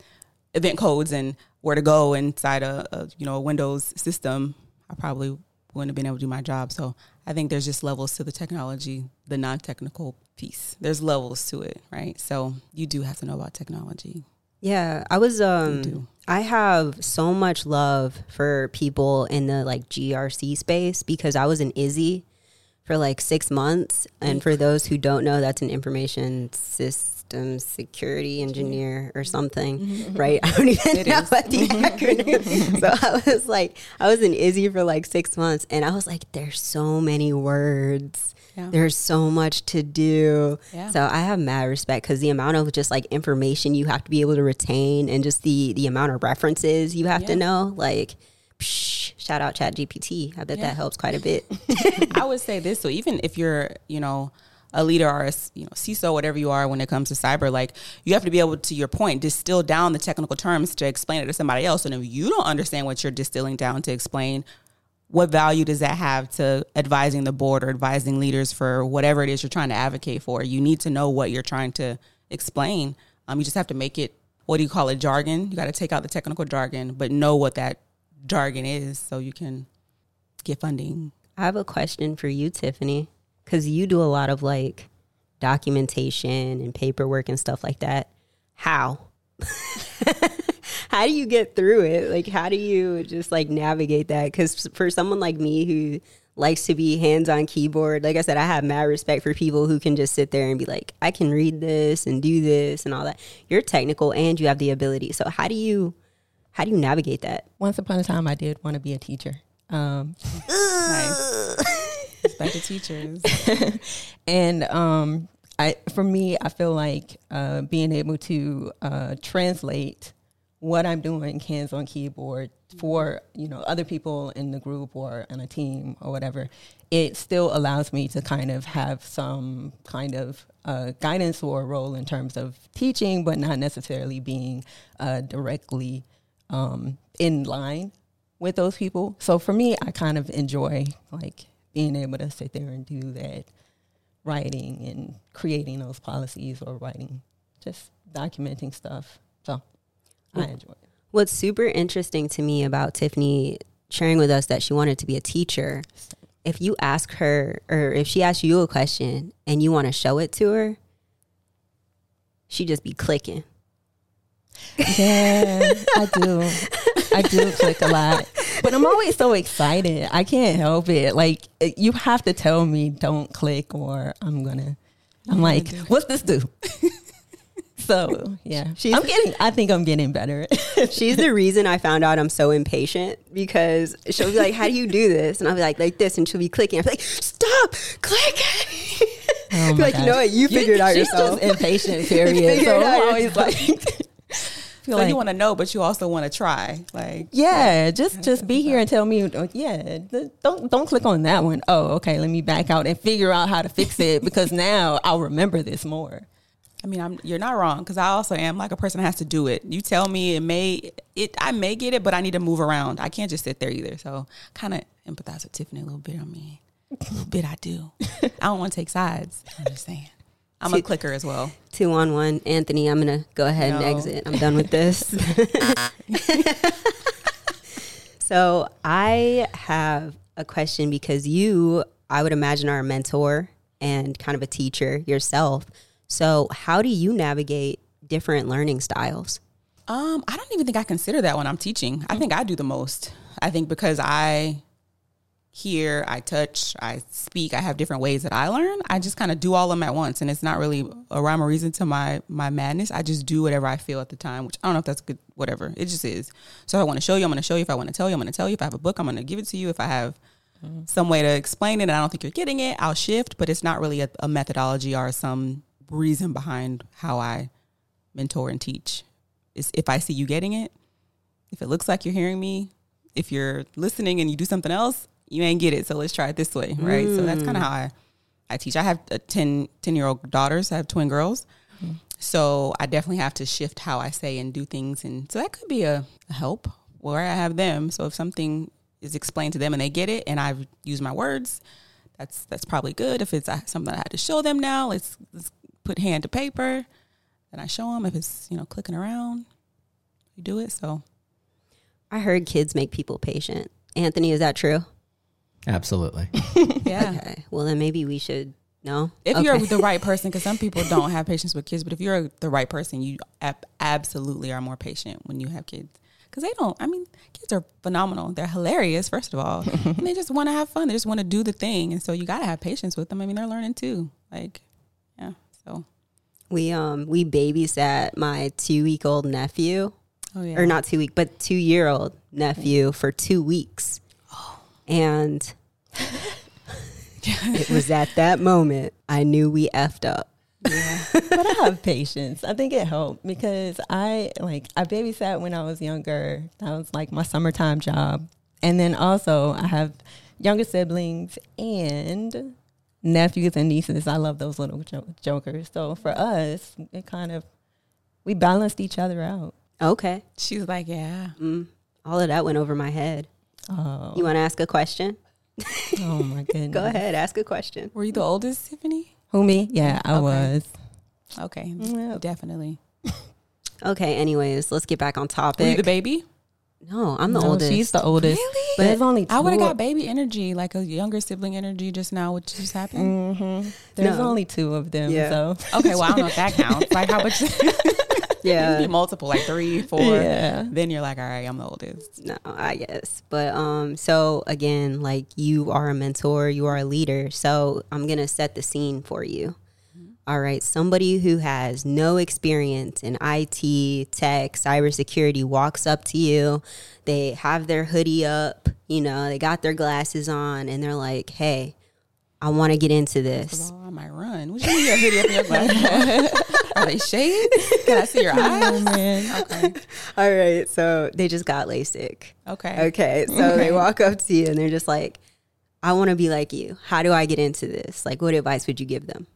event codes and where to go inside a, a you know a Windows system, I probably wouldn't have been able to do my job. So I think there's just levels to the technology, the non-technical piece. There's levels to it, right? So you do have to know about technology. Yeah, I was um I have so much love for people in the like GRC space because I was an ISSE for like six months. And for those who don't know, that's an information system security engineer or something, right? I don't even It know is. what the acronym. so I was like, I was in ISSE for like six months, and I was like, there's so many words. Yeah. There's so much to do. Yeah. So I have mad respect because the amount of just like information you have to be able to retain and just the the amount of references you have to know, like, psh, shout out Chat GPT. I bet Yeah. that helps quite a bit. I would say this. So even if you're, you know, a leader or a you know CISO, whatever you are when it comes to cyber, like you have to be able to your point distill down the technical terms to explain it to somebody else. And if you don't understand what you're distilling down to explain, what value does that have to advising the board or advising leaders for whatever it is you're trying to advocate for? You need to know what you're trying to explain. Um, you just have to make it. What do you call it? Jargon. You got to take out the technical jargon, but know what that jargon is so you can get funding. I have a question for you, Tiffany, because you do a lot of like documentation and paperwork and stuff like that. How? how do you get through it? Like, how do you just like navigate that? Because for someone like me who likes to be hands on keyboard, like I said, I have mad respect for people who can just sit there and be like, I can read this and do this and all that. You're technical and you have the ability. So how do you how do you navigate that? Once upon a time, I did want to be a teacher. Um, Nice. Respect the teachers. and um, I, for me, I feel like uh, being able to uh, translate what I'm doing hands on keyboard for you know other people in the group or on a team or whatever, it still allows me to kind of have some kind of uh, guidance or role in terms of teaching, but not necessarily being uh, directly um, in line with those people. So for me, I kind of enjoy like being able to sit there and do that writing and creating those policies or writing, just documenting stuff. I enjoy it. What's super interesting to me about Tiffany sharing with us that she wanted to be a teacher, if you ask her or if she asks you a question and you want to show it to her, she just be clicking. Yeah, I do. I do click a lot. But I'm always so excited. I can't help it. Like eh, you have to tell me don't click or I'm gonna I'm like, what's this do? so yeah. She's- I'm getting I think I'm getting better. She's the reason I found out I'm so impatient because she'll be like, How do you do this? And I'll be like, like this, and she'll be clicking. I'm like, Stop clicking. Oh Be my like, you know what? You figure it out she's yourself. just impatient, period. figure so it out I'm always like feel So like you want to know, but you also want to try. Like, Yeah, just just be here and tell me. uh, Yeah, don't don't click on that one. Oh, okay. Let me back out and figure out how to fix it because now I'll remember this more. I mean, I'm you're not wrong because I also am like a person that has to do it. You tell me it may it I may get it, but I need to move around. I can't just sit there either. So kind of empathize with Tiffany a little bit. I mean, a little bit I do. I don't want to take sides. I'm just saying. I'm a clicker as well. Two on one. Anthony, I'm going to go ahead and exit. I'm done with this. so I have a question because you, I would imagine, are a mentor and kind of a teacher yourself. So how do you navigate different learning styles? Um, I don't even think I consider that when I'm teaching. I think I do the most. I think because I hear, I touch, I speak, I have different ways that I learn. I just kind of do all of them at once, and it's not really a rhyme or reason to my my madness. I just do whatever I feel at the time, which I don't know if that's good. Whatever it just is. So if I want to show you, I'm going to show you. If I want to tell you, I'm going to tell you. If I have a book, I'm going to give it to you. If I have some way to explain it, and I don't think you're getting it, I'll shift. But it's not really a, a methodology or some reason behind how I mentor and teach is if I see you getting it, if it looks like you're hearing me, if you're listening and you do something else, you ain't get it. So let's try it this way, right? So that's kind of how I, I teach. I have a 10, 10 year old daughters. I have twin girls. So I definitely have to shift how I say and do things. And so that could be a, a help where I have them. So if something is explained to them and they get it and I've used my words, that's that's probably good. If it's uh, something I had to show them now, let's, let's put hand to paper and I show them. If it's, you know, clicking around, you do it. So I heard kids make people patient. Anthony, is that true? Absolutely. yeah. Okay. Well, then maybe we should no. If Okay. you're the right person, because some people don't have patience with kids, but if you're the right person, you ab- absolutely are more patient when you have kids. because they don't. I mean, kids are phenomenal. They're hilarious, first of all, and they just want to have fun. They just want to do the thing, and so you got to have patience with them. I mean, they're learning too. Like, yeah. So We um we babysat my two week old nephew, oh yeah, or not two week, but two year old nephew for two weeks, and it was at that moment I knew we effed up. but I have patience. I think it helped because I like I babysat when I was younger. That was like my summertime job. And then also I have younger siblings and nephews and nieces. I love those little jo- jokers. So for us, it kind of we balanced each other out. Okay, she's like, yeah. mm, all of that went over my head. Oh, You want to ask a question? oh my goodness. Go ahead, ask a question. Were you the oldest, Tiffany? Who me? Yeah, I Okay. was. Okay, Yep. definitely. Okay, anyways, let's get back on topic. Were you the baby? No, I'm the No, oldest. She's the oldest. Really? But there's only I would have got baby energy, like a younger sibling energy just now, which just happened. Mhm. There's No. only two of them. Yeah. So Okay, well, I don't know if that counts. Like how much? yeah, be multiple, like three, four. Yeah. Then you're like, all right, I'm the oldest. No, I guess. But um so again, like you are a mentor, you are a leader. So I'm going to set the scene for you. All right, somebody who has no experience in IT, tech, cybersecurity walks up to you. They have their hoodie up, you know, they got their glasses on and they're like, "Hey, I want to get into this." Oh, I might run. What you mean your hoodie up your glasses? Are they shades? Can I see your eyes? man. Okay. All right, so they just got LASIK. Okay. Okay, so they walk up to you and they're just like, I want to be like you. How do I get into this? Like, what advice would you give them?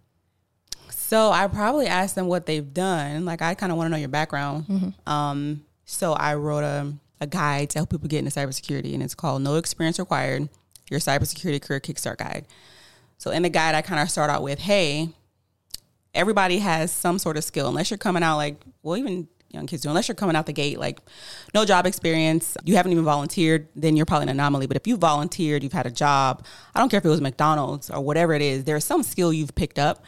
So I probably asked them what they've done. Like I kind of want to know your background. Um, so I wrote a, a guide to help people get into cybersecurity, and it's called "No Experience Required: Your Cybersecurity Career Kickstart Guide." So in the guide, I kind of start out with, "Hey, everybody has some sort of skill, unless you're coming out like, well, even young kids do, unless you're coming out the gate like no job experience, you haven't even volunteered, then you're probably an anomaly. But if you volunteered, you've had a job, I don't care if it was McDonald's or whatever it is, there's some skill you've picked up.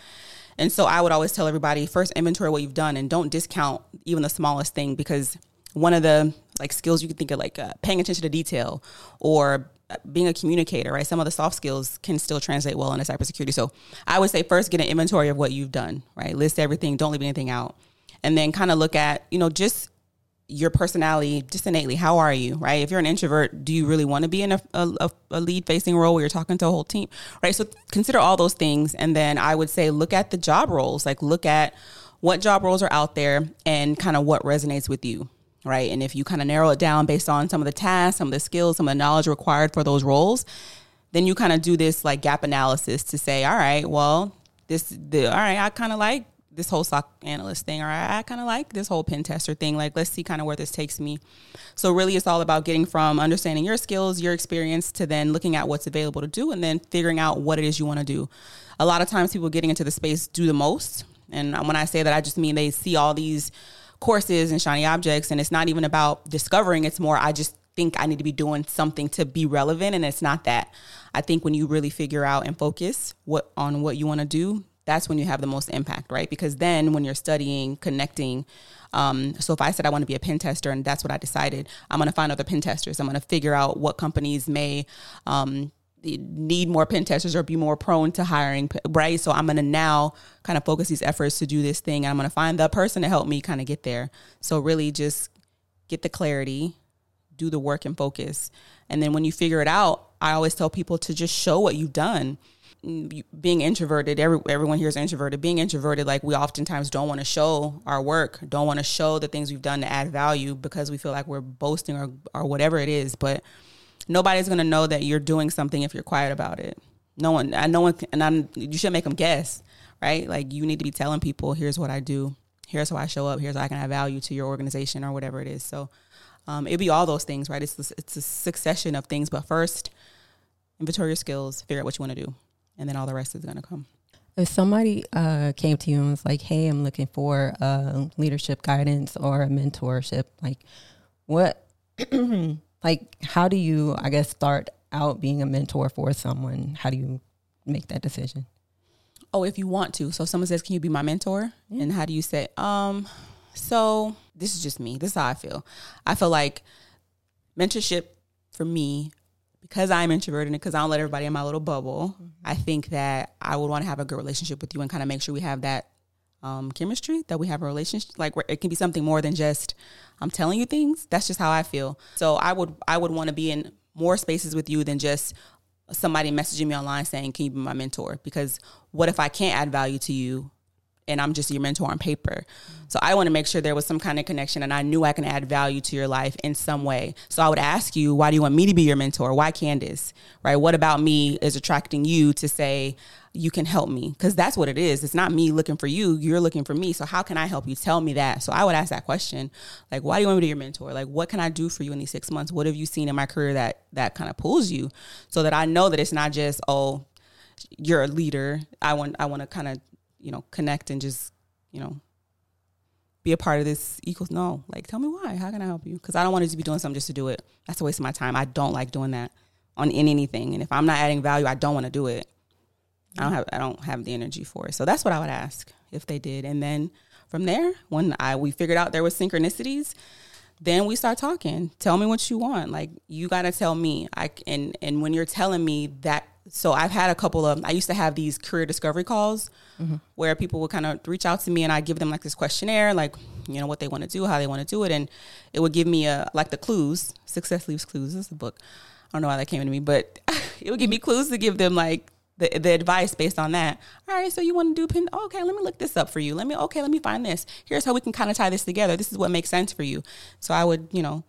And so I would always tell everybody first inventory what you've done and don't discount even the smallest thing because one of the like skills you can think of like uh, paying attention to detail or uh, being a communicator, right? Some of the soft skills can still translate well into cybersecurity. So I would say first get an inventory of what you've done, right? List everything, don't leave anything out. And then kind of look at, you know, just your personality just innately how are you right? If you're an introvert do you really want to be in a, a, a lead facing role where you're talking to a whole team right? So consider all those things and then i would say look at the job roles like look at what job roles are out there and kind of what resonates with you right? And if you kind of narrow it down based on some of the tasks some of the skills some of the knowledge required for those roles then you kind of do this like gap analysis to say all right well this the all right i kind of like this whole SOC analyst thing, or I, I kind of like this whole pen tester thing. Like, let's see kind of where this takes me. So, really, it's all about getting from understanding your skills, your experience, to then looking at what's available to do and then figuring out what it is you want to do. A lot of times, people getting into the space do the most. And when I say that, I just mean they see all these courses and shiny objects, and it's not even about discovering, it's more, I just think I need to be doing something to be relevant. And it's not that. I think when you really figure out and focus what on what you want to do, that's when you have the most impact, right? Because then when you're studying, connecting, um, so if I said I want to be a pen tester and that's what I decided, I'm going to find other pen testers. I'm going to figure out what companies may um, need more pen testers or be more prone to hiring, right? So I'm going to now kind of focus these efforts to do this thing. And I'm going to find the person to help me kind of get there. So really just get the clarity, do the work and focus. And then when you figure it out, I always tell people to just show what you've done being introverted every, everyone here is introverted. Being introverted like we oftentimes don't want to show our work don't want to show the things we've done to add value because we feel like we're boasting or, or whatever it is but nobody's going to know that you're doing something if you're quiet about it. No one and no one and I'm, you should make them guess right? Like you need to be telling people here's what i do. Here's how i show up. Here's how i can add value to your organization or whatever it is. So um, it'd be all those things right? It's, it's a succession of things but first inventory your skills figure out what you want to do and then all the rest is going to come. If somebody uh, came to you and was like, "Hey, I'm looking for uh, leadership guidance or a mentorship," like, what, like, how do you, I guess, start out being a mentor for someone? How do you make that decision? Oh, if you want to. So someone says, "Can you be my mentor?" Yeah. And how do you say, um, so this is just me. This is how I feel. I feel like mentorship for me because I'm introverted and because I don't let everybody in my little bubble, I think that I would want to have a good relationship with you and kind of make sure we have that um, chemistry, that we have a relationship. Like where it can be something more than just I'm telling you things. That's just how I feel. So I would I would want to be in more spaces with you than just somebody messaging me online saying, "Can you be my mentor?" Because what if I can't add value to you and I'm just your mentor on paper. So I want to make sure there was some kind of connection and I knew I can add value to your life in some way. So I would ask you, why do you want me to be your mentor? Why Candace? Right? What about me is attracting you to say you can help me? Because that's what it is. It's not me looking for you, you're looking for me. So how can I help you? Tell me that. So I would ask that question. Like, why do you want me to be your mentor? Like, what can I do for you in these six months? What have you seen in my career that that kind of pulls you? So that I know that it's not just, oh, you're a leader. I want I want to kind of you know, connect and just, you know, be a part of this equals no. Like, tell me why. How can I help you? Because I don't want to just be doing something just to do it. That's a waste of my time. I don't like doing that on in anything. And if I'm not adding value, I don't want to do it. I don't have I don't have the energy for it. So that's what I would ask if they did. And then from there, when I we figured out there was synchronicities, then we start talking. Tell me what you want. Like you got to tell me. I and and when you're telling me that so I've had a couple of I used to have these career discovery calls mm-hmm. where people would kind of reach out to me and I give them like this questionnaire, like, you know, what they want to do, how they want to do it. And it would give me a like the clues. Success leaves clues. This is a book. I don't know why that came to me, but it would give me clues to give them like the, the advice based on that. All right, so you want to do pin? Oh, okay, let me look this up for you. Let me okay, let me find this. Here's how we can kind of tie this together. This is what makes sense for you. So I would, you know,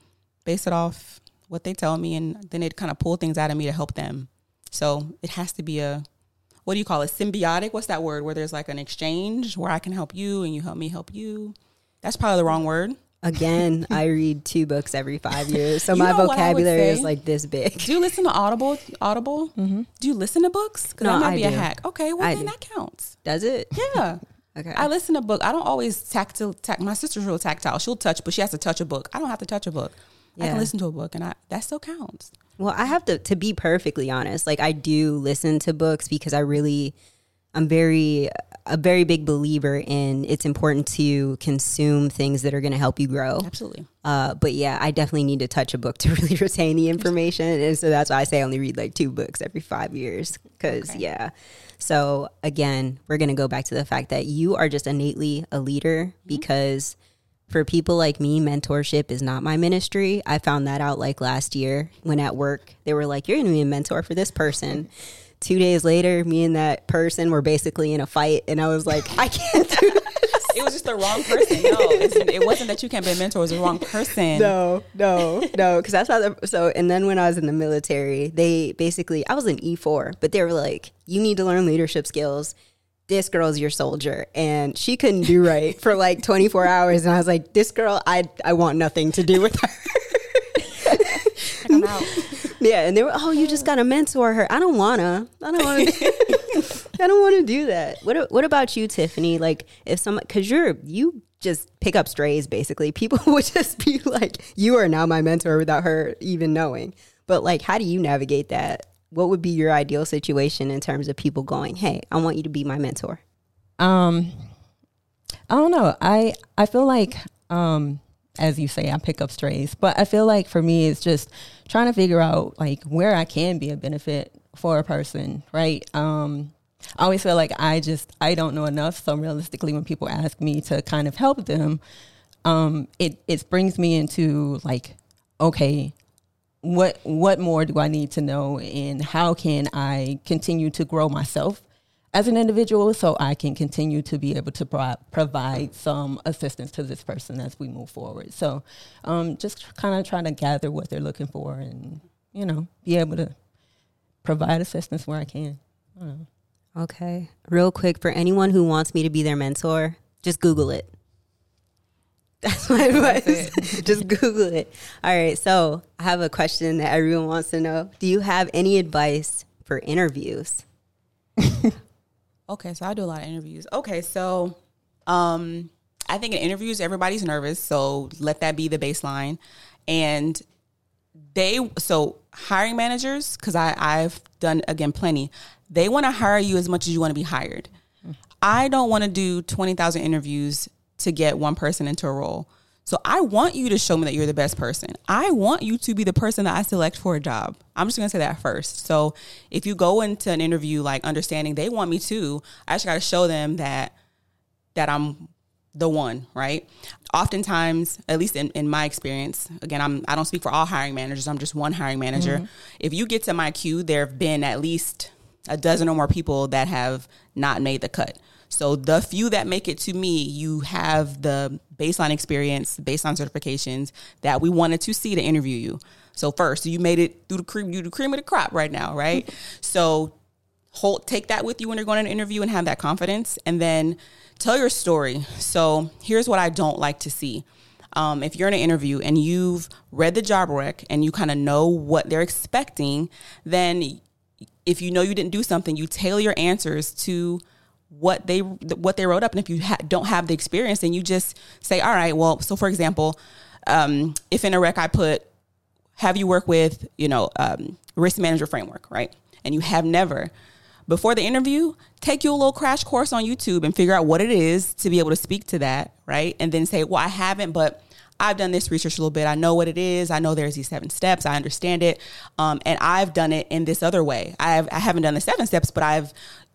base it off what they tell me, and then it kind of pull things out of me to help them. So it has to be a what do you call it? Symbiotic. What's that word? Where there's like an exchange where I can help you and you help me help you. That's probably the wrong word. Again, I read two books every five years, so my vocabulary is like this big. Do you listen to Audible? Audible? Mm-hmm. Do you listen to books? Because no, that might I be do. a hack. Okay, well I then do. that counts. Does it? Yeah. okay. I listen to book. I don't always tactile. Tact, my sister's real tactile. She'll touch, but she has to touch a book. I don't have to touch a book. Yeah. I can listen to a book, and I that still counts. Well, I have to to be perfectly honest. Like I do listen to books because I really I'm very a very big believer in it's important to consume things that are going to help you grow. Absolutely. Uh, but yeah, I definitely need to touch a book to really retain the information, and so that's why I say I only read like two books every five years. Because okay. yeah, so again, we're going to go back to the fact that you are just innately a leader mm-hmm. because for people like me, mentorship is not my ministry. I found that out like last year when at work they were like, "You're going to be a mentor for this person." Two days later, me and that person were basically in a fight, and I was like, "I can't do this." It was just the wrong person. No, it wasn't that you can't be a mentor. It was the wrong person. No, no, no. Because that's how. The, so, and then when I was in the military, they basically I was an E four, but they were like, "You need to learn leadership skills." This girl's your soldier. And she couldn't do right for like 24 hours. And i was like this girl i i want nothing to do with her. Yeah and they were oh you just gotta mentor her. I don't wanna. I don't wanna i don't want to do that. What what about you tiffany? Like if someone because you're you just pick up strays basically. People would just be like you are now my mentor without her even knowing. But like how do you navigate that what would be your ideal situation in terms of people going, "Hey, I want you to be my mentor"? Um, I don't know. I I feel like, um, as you say, I pick up strays, but I feel like for me, it's just trying to figure out like where I can be a benefit for a person, right? Um, I always feel like I just I don't know enough. So realistically, when people ask me to kind of help them, um, it it brings me into like, okay, what what more do I need to know and how can I continue to grow myself as an individual so I can continue to be able to pro- provide some assistance to this person as we move forward. So um, just kind of trying to gather what they're looking for and you know be able to provide assistance where I can. I okay, real quick for anyone who wants me to be their mentor, just Google it. That's my advice. Just Google it. All right. So I have a question that everyone wants to know. Do you have any advice for interviews? okay. So I do a lot of interviews. Okay. So um, I think in interviews, everybody's nervous. So let that be the baseline. And they, so hiring managers, because I I've done, again, plenty, they want to hire you as much as you want to be hired. I don't want to do 20,000 interviews to get one person into a role. So I want you to show me that you're the best person. I want you to be the person that I select for a job. I'm just gonna say that first. So if you go into an interview like understanding they want me to, I just gotta show them that that I'm the one, right? Oftentimes, at least in, in my experience, again, I'm I don't speak for all hiring managers. I'm just one hiring manager. Mm-hmm. If you get to my queue, there have been at least a dozen or more people that have not made the cut. So the few that make it to me, you have the baseline experience, baseline certifications that we wanted to see to interview you. So first, you made it through the cream, you the cream of the crop right now, right? so hold take that with you when you're going to an interview and have that confidence, and then tell your story. So here's what I don't like to see. Um, if you're in an interview and you've read the job rec and you kind of know what they're expecting, then if you know you didn't do something, you tailor your answers to what they what they wrote up and if you ha- don't have the experience then you just say all right well so for example um, if in a rec i put have you work with you know um, risk manager framework right and you have never before the interview take you a little crash course on youtube and figure out what it is to be able to speak to that right and then say well i haven't but I've done this research a little bit. I know what it is. I know there's these seven steps. I understand it, um, and I've done it in this other way. I've I haven't done the seven steps, but I've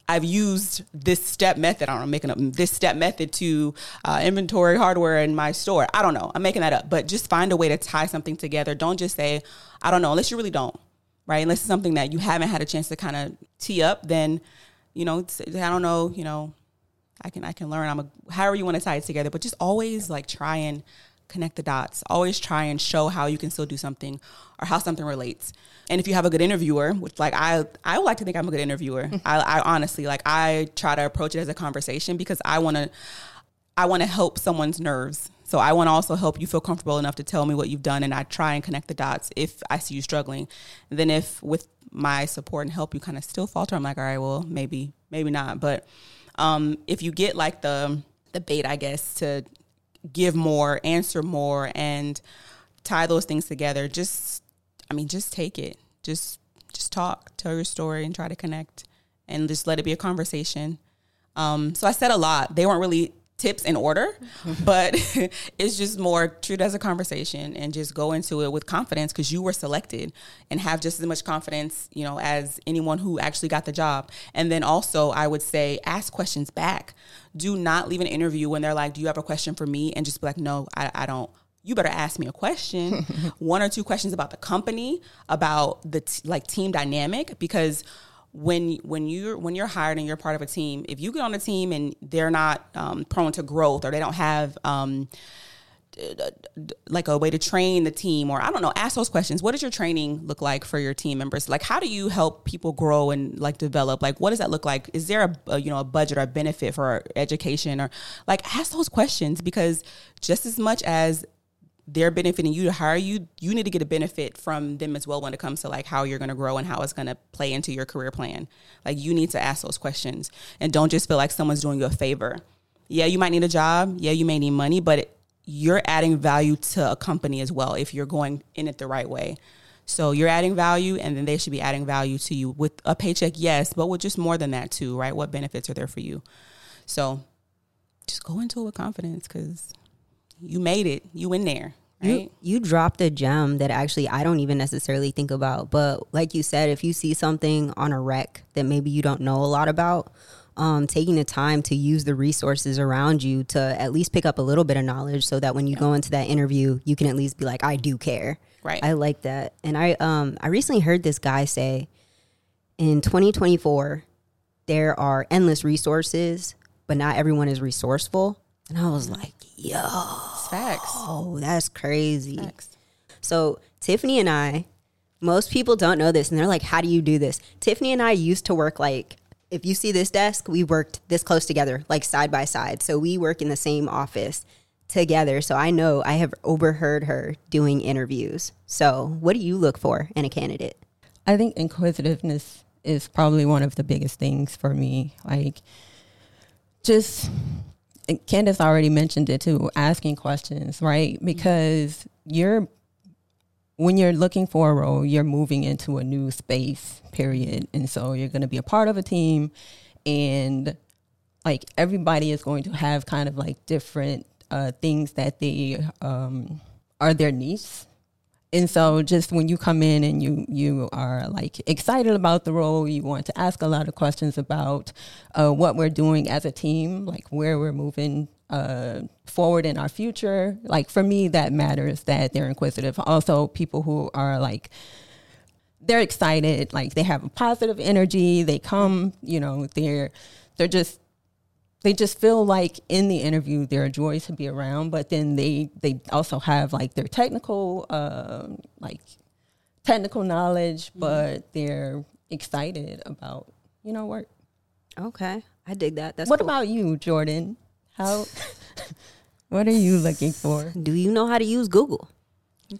I've used this step method. I don't know, I'm making up this step method to uh, inventory hardware in my store. I don't know. I'm making that up, but just find a way to tie something together. Don't just say, I don't know, unless you really don't, right? Unless it's something that you haven't had a chance to kind of tee up, then, you know, I don't know, you know, I can, I can learn. I'm a, however you want to tie it together, but just always like try and connect the dots. Always try and show how you can still do something or how something relates. And if you have a good interviewer, which like I I would like to think I'm a good interviewer. I, I honestly like I try to approach it as a conversation because I want to I want to help someone's nerves. So I want to also help you feel comfortable enough to tell me what you've done and I try and connect the dots if I see you struggling. And then if with my support and help you kind of still falter, I'm like, all right, well, maybe maybe not. But um, if you get like the the bait, I guess, to give more, answer more, and tie those things together. Just, I mean, just take it. Just, just talk, tell your story, and try to connect, and just let it be a conversation. Um, so I said a lot. They weren't really tips in order, but it's just more treat it as a conversation and just go into it with confidence because you were selected and have just as much confidence, you know, as anyone who actually got the job. And then also, I would say ask questions back. Do not leave an interview when they're like, "Do you have a question for me?" and just be like, "No, I, I don't." you better ask me a question, one or two questions about the company, about the t- like team dynamic, because when when you're when you're hired and you're part of a team, if you get on a team and they're not um, prone to growth or they don't have um, like a way to train the team or i don't know ask those questions. What does your training look like for your team members? Like how do you help people grow and like develop? Like what does that look like? Is there a, a you know a budget or a benefit for education or like ask those questions because just as much as they're benefiting you to hire you, you need to get a benefit from them as well when it comes to like how you're going to grow and how it's going to play into your career plan. Like you need to ask those questions and don't just feel like someone's doing you a favor. Yeah, you might need a job. Yeah, you may need money, but it, you're adding value to a company as well if you're going in it the right way. So you're adding value and then they should be adding value to you with a paycheck, yes, but with just more than that too, right? What benefits are there for you? So just go into it with confidence because you made it. You in there. Right? You, you dropped a gem that actually I don't even necessarily think about. But like you said, if you see something on a rec that maybe you don't know a lot about, um, taking the time to use the resources around you to at least pick up a little bit of knowledge so that when you yeah. go into that interview, you can at least be like, I do care. Right. I like that. And I um I recently heard this guy say in 2024 there are endless resources, but not everyone is resourceful. And I was like, yo. It's facts. Oh, that's crazy. Facts. So Tiffany and I, most people don't know this and they're like, how do you do this? Tiffany and I used to work like, if you see this desk, we worked this close together, like side by side. So we work in the same office together. So I know I have overheard her doing interviews. So what do you look for in a candidate? I think inquisitiveness is probably one of the biggest things for me. Like, just Candace already mentioned it too, asking questions, right? Because you're when you're looking for a role, you're moving into a new space, period. And so you're going to be a part of a team and like everybody is going to have kind of like different uh, things that they um, are their niche. And so just when you come in and you you are like excited about the role, you want to ask a lot of questions about uh, what we're doing as a team, like where we're moving uh, forward in our future. Like for me, that matters that they're inquisitive. Also, people who are like they're excited, like they have a positive energy. They come, you know, they're they're just they just feel like in the interview they're a joy to be around but then they they also have like their technical uh, like technical knowledge mm-hmm. but they're excited about you know work okay i dig that that's what cool. about you jordan how what are you looking for do you know how to use google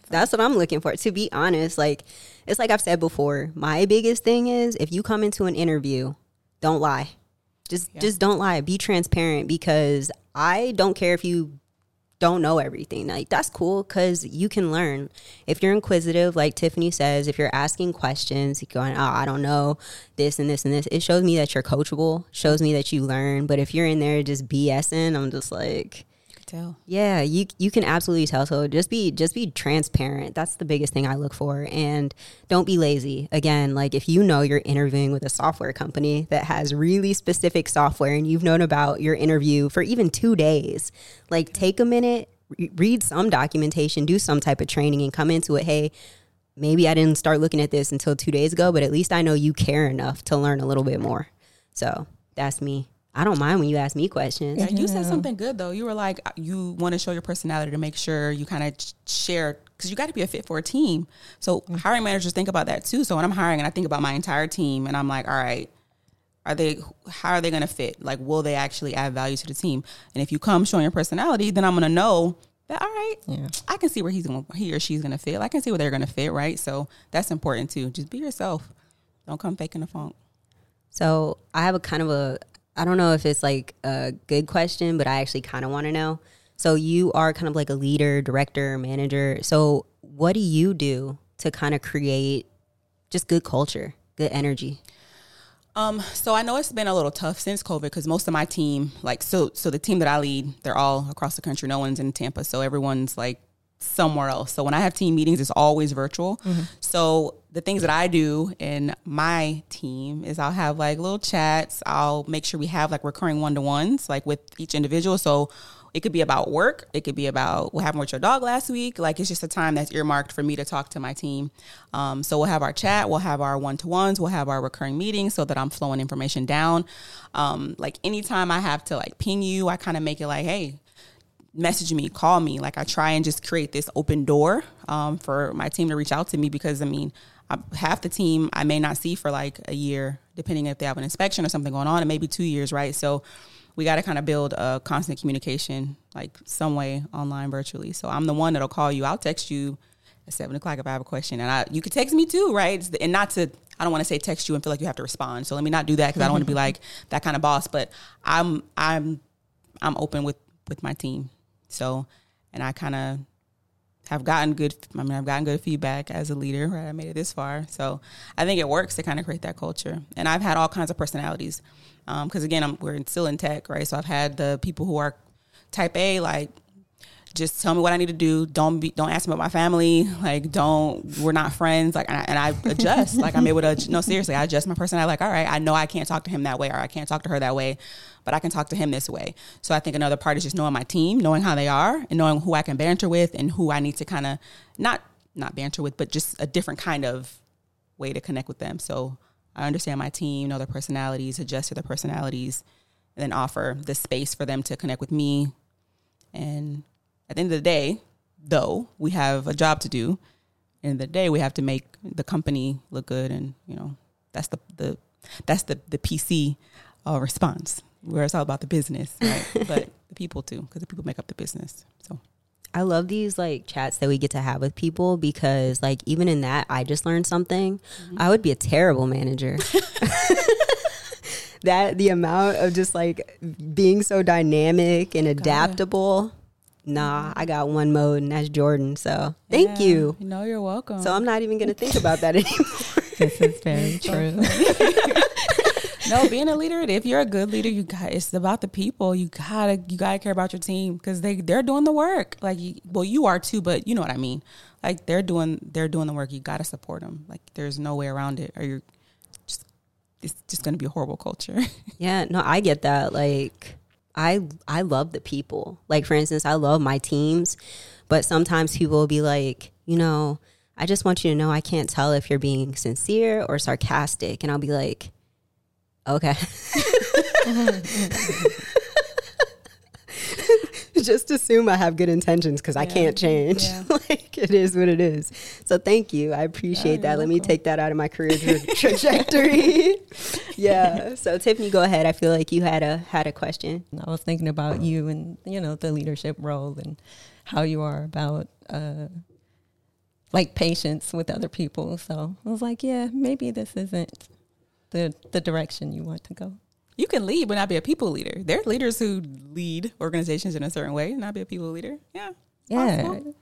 that's what I'm looking for. To be honest, like it's like I've said before, my biggest thing is if you come into an interview, don't lie. Just yeah. just don't lie. Be transparent because I don't care if you don't know everything. Like that's cool cuz you can learn. If you're inquisitive like Tiffany says, if you're asking questions, going, "Oh, I don't know this and this and this." It shows me that you're coachable, shows me that you learn. But if you're in there just BSing, I'm just like tell. Yeah, you you can absolutely tell. So just be just be transparent. That's the biggest thing I look for, and don't be lazy. Again, like if you know you're interviewing with a software company that has really specific software, and you've known about your interview for even two days, like take a minute, re- read some documentation, do some type of training, and come into it. Hey. Maybe I didn't start looking at this until two days ago, but at least I know you care enough to learn a little bit more. So that's me. I don't mind when you ask me questions. Yeah, you said something good though. You were like, uh, you want to show your personality to make sure you kind of share because you got to be a fit for a team. So mm-hmm. hiring managers think about that too. So when I'm hiring and I think about my entire team and I'm like, all right, are they how are they going to fit? Like, will they actually add value to the team? And if you come showing your personality, then I'm going to know that all right, yeah. I can see where he's going, he or she's going to fit. I can see where they're going to fit, right? So that's important too. Just be yourself. Don't come faking the funk. So I have a kind of a I don't know if it's like a good question, but I actually kind of want to know. So you are kind of like a leader, director, manager. So what do you do to kind of create just good culture, good energy? Um, so I know it's been a little tough since COVID because most of my team, like, so so the team that I lead, they're all across the country. No one's in Tampa, so everyone's like somewhere else. So when I have team meetings, it's always virtual. Mm-hmm. So the things that I do in my team is I'll have like little chats. I'll make sure we have like recurring one to ones, like with each individual. So it could be about work. It could be about what happened with your dog last week. Like it's just a time that's earmarked for me to talk to my team. Um, so we'll have our chat. We'll have our one to ones. We'll have our recurring meetings so that I'm flowing information down. Um, like anytime I have to like ping you, I kind of make it like, hey, message me, call me. Like I try and just create this open door um, for my team to reach out to me because I mean, I, half the team I may not see for like a year, depending if they have an inspection or something going on, and maybe two years, right? So we got to kind of build a constant communication, like some way online, virtually. So I'm the one that'll call you. I'll text you at seven o'clock if I have a question, and I you could text me too, right? The, and not to I don't want to say text you and feel like you have to respond. So let me not do that because I don't want to be mm-hmm. like that kind of boss. But I'm I'm I'm open with with my team. So, and I kind of have gotten good. I mean, I've gotten good feedback as a leader. Right, I made it this far, so I think it works to kind of create that culture. And I've had all kinds of personalities, because um, again, I'm, we're still in tech, right? So I've had the people who are type A, like just tell me what I need to do. Don't be, don't ask me about my family. Like, don't, we're not friends. Like, and I, and I adjust. like, I'm able to, no, seriously, I adjust my personality. Like, all right, I know I can't talk to him that way, or I can't talk to her that way, but I can talk to him this way. So I think another part is just knowing my team, knowing how they are, and knowing who I can banter with, and who I need to kind of not not banter with, but just a different kind of way to connect with them. So I understand my team, know their personalities, adjust to their personalities, and then offer the space for them to connect with me and at the end of the day, though, we have a job to do. In the day, we have to make the company look good, and you know that's the the that's the the PC uh, response. Where it's all about the business, right? but the people too, because the people make up the business. So. I love these like chats that we get to have with people because like even in that I just learned something. Mm-hmm. I would be a terrible manager. that the amount of just like being so dynamic and adaptable nah, I got one mode and that's Jordan. So thank yeah, you. No, you're welcome. So I'm not even going to think about that anymore. this is very true. no, being a leader, if you're a good leader, you got it's about the people. You gotta you gotta care about your team because they they're doing the work. Like, well, you are too, but you know what I mean. Like they're doing they're doing the work. You gotta support them. Like there's no way around it, or you're just it's just gonna be a horrible culture. Yeah, no, I get that. Like I I love the people. Like for instance, I love my teams, but sometimes people will be like, you know, I just want you to know I can't tell if you're being sincere or sarcastic, and I'll be like, okay. just assume I have good intentions because I can't change. Yeah. like it is what it is. So thank you. I appreciate that. Let me take that out of my career tra- trajectory. yeah. So Tiffany, go ahead. I feel like you had a had a question. I was thinking about you and you know the leadership role and how you are about uh, like patience with other people. So I was like, yeah, maybe this isn't the the direction you want to go. you can lead but not be a people leader. There are leaders who lead organizations in a certain way, not be a people leader. Yeah. Yeah, Possible.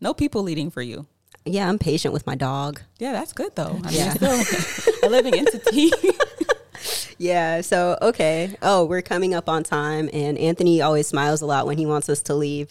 No people leading for you. Yeah, I'm patient with my dog. Yeah, that's good though. I mean, Yeah. still a living entity. Yeah. So okay. Oh, we're coming up on time, and Anthony always smiles a lot when he wants us to leave.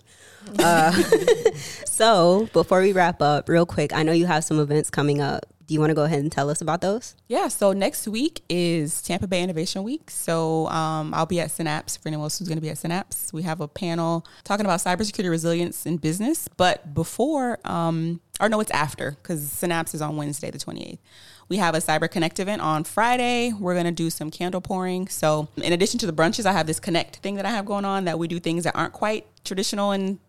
Uh, so before we wrap up, real quick, I know you have some events coming up. Do you want to go ahead and tell us about those? Yeah, so next week is Tampa Bay Innovation Week. So um, I'll be at Synapse for anyone else who's going to be at Synapse. We have a panel talking about cybersecurity resilience in business. But before, um, or no, it's after because Synapse is on Wednesday, the 28th. We have a Cyber Connect event on Friday. We're going to do some candle pouring. So, in addition to the brunches, I have this Connect thing that I have going on that we do things that aren't quite traditional in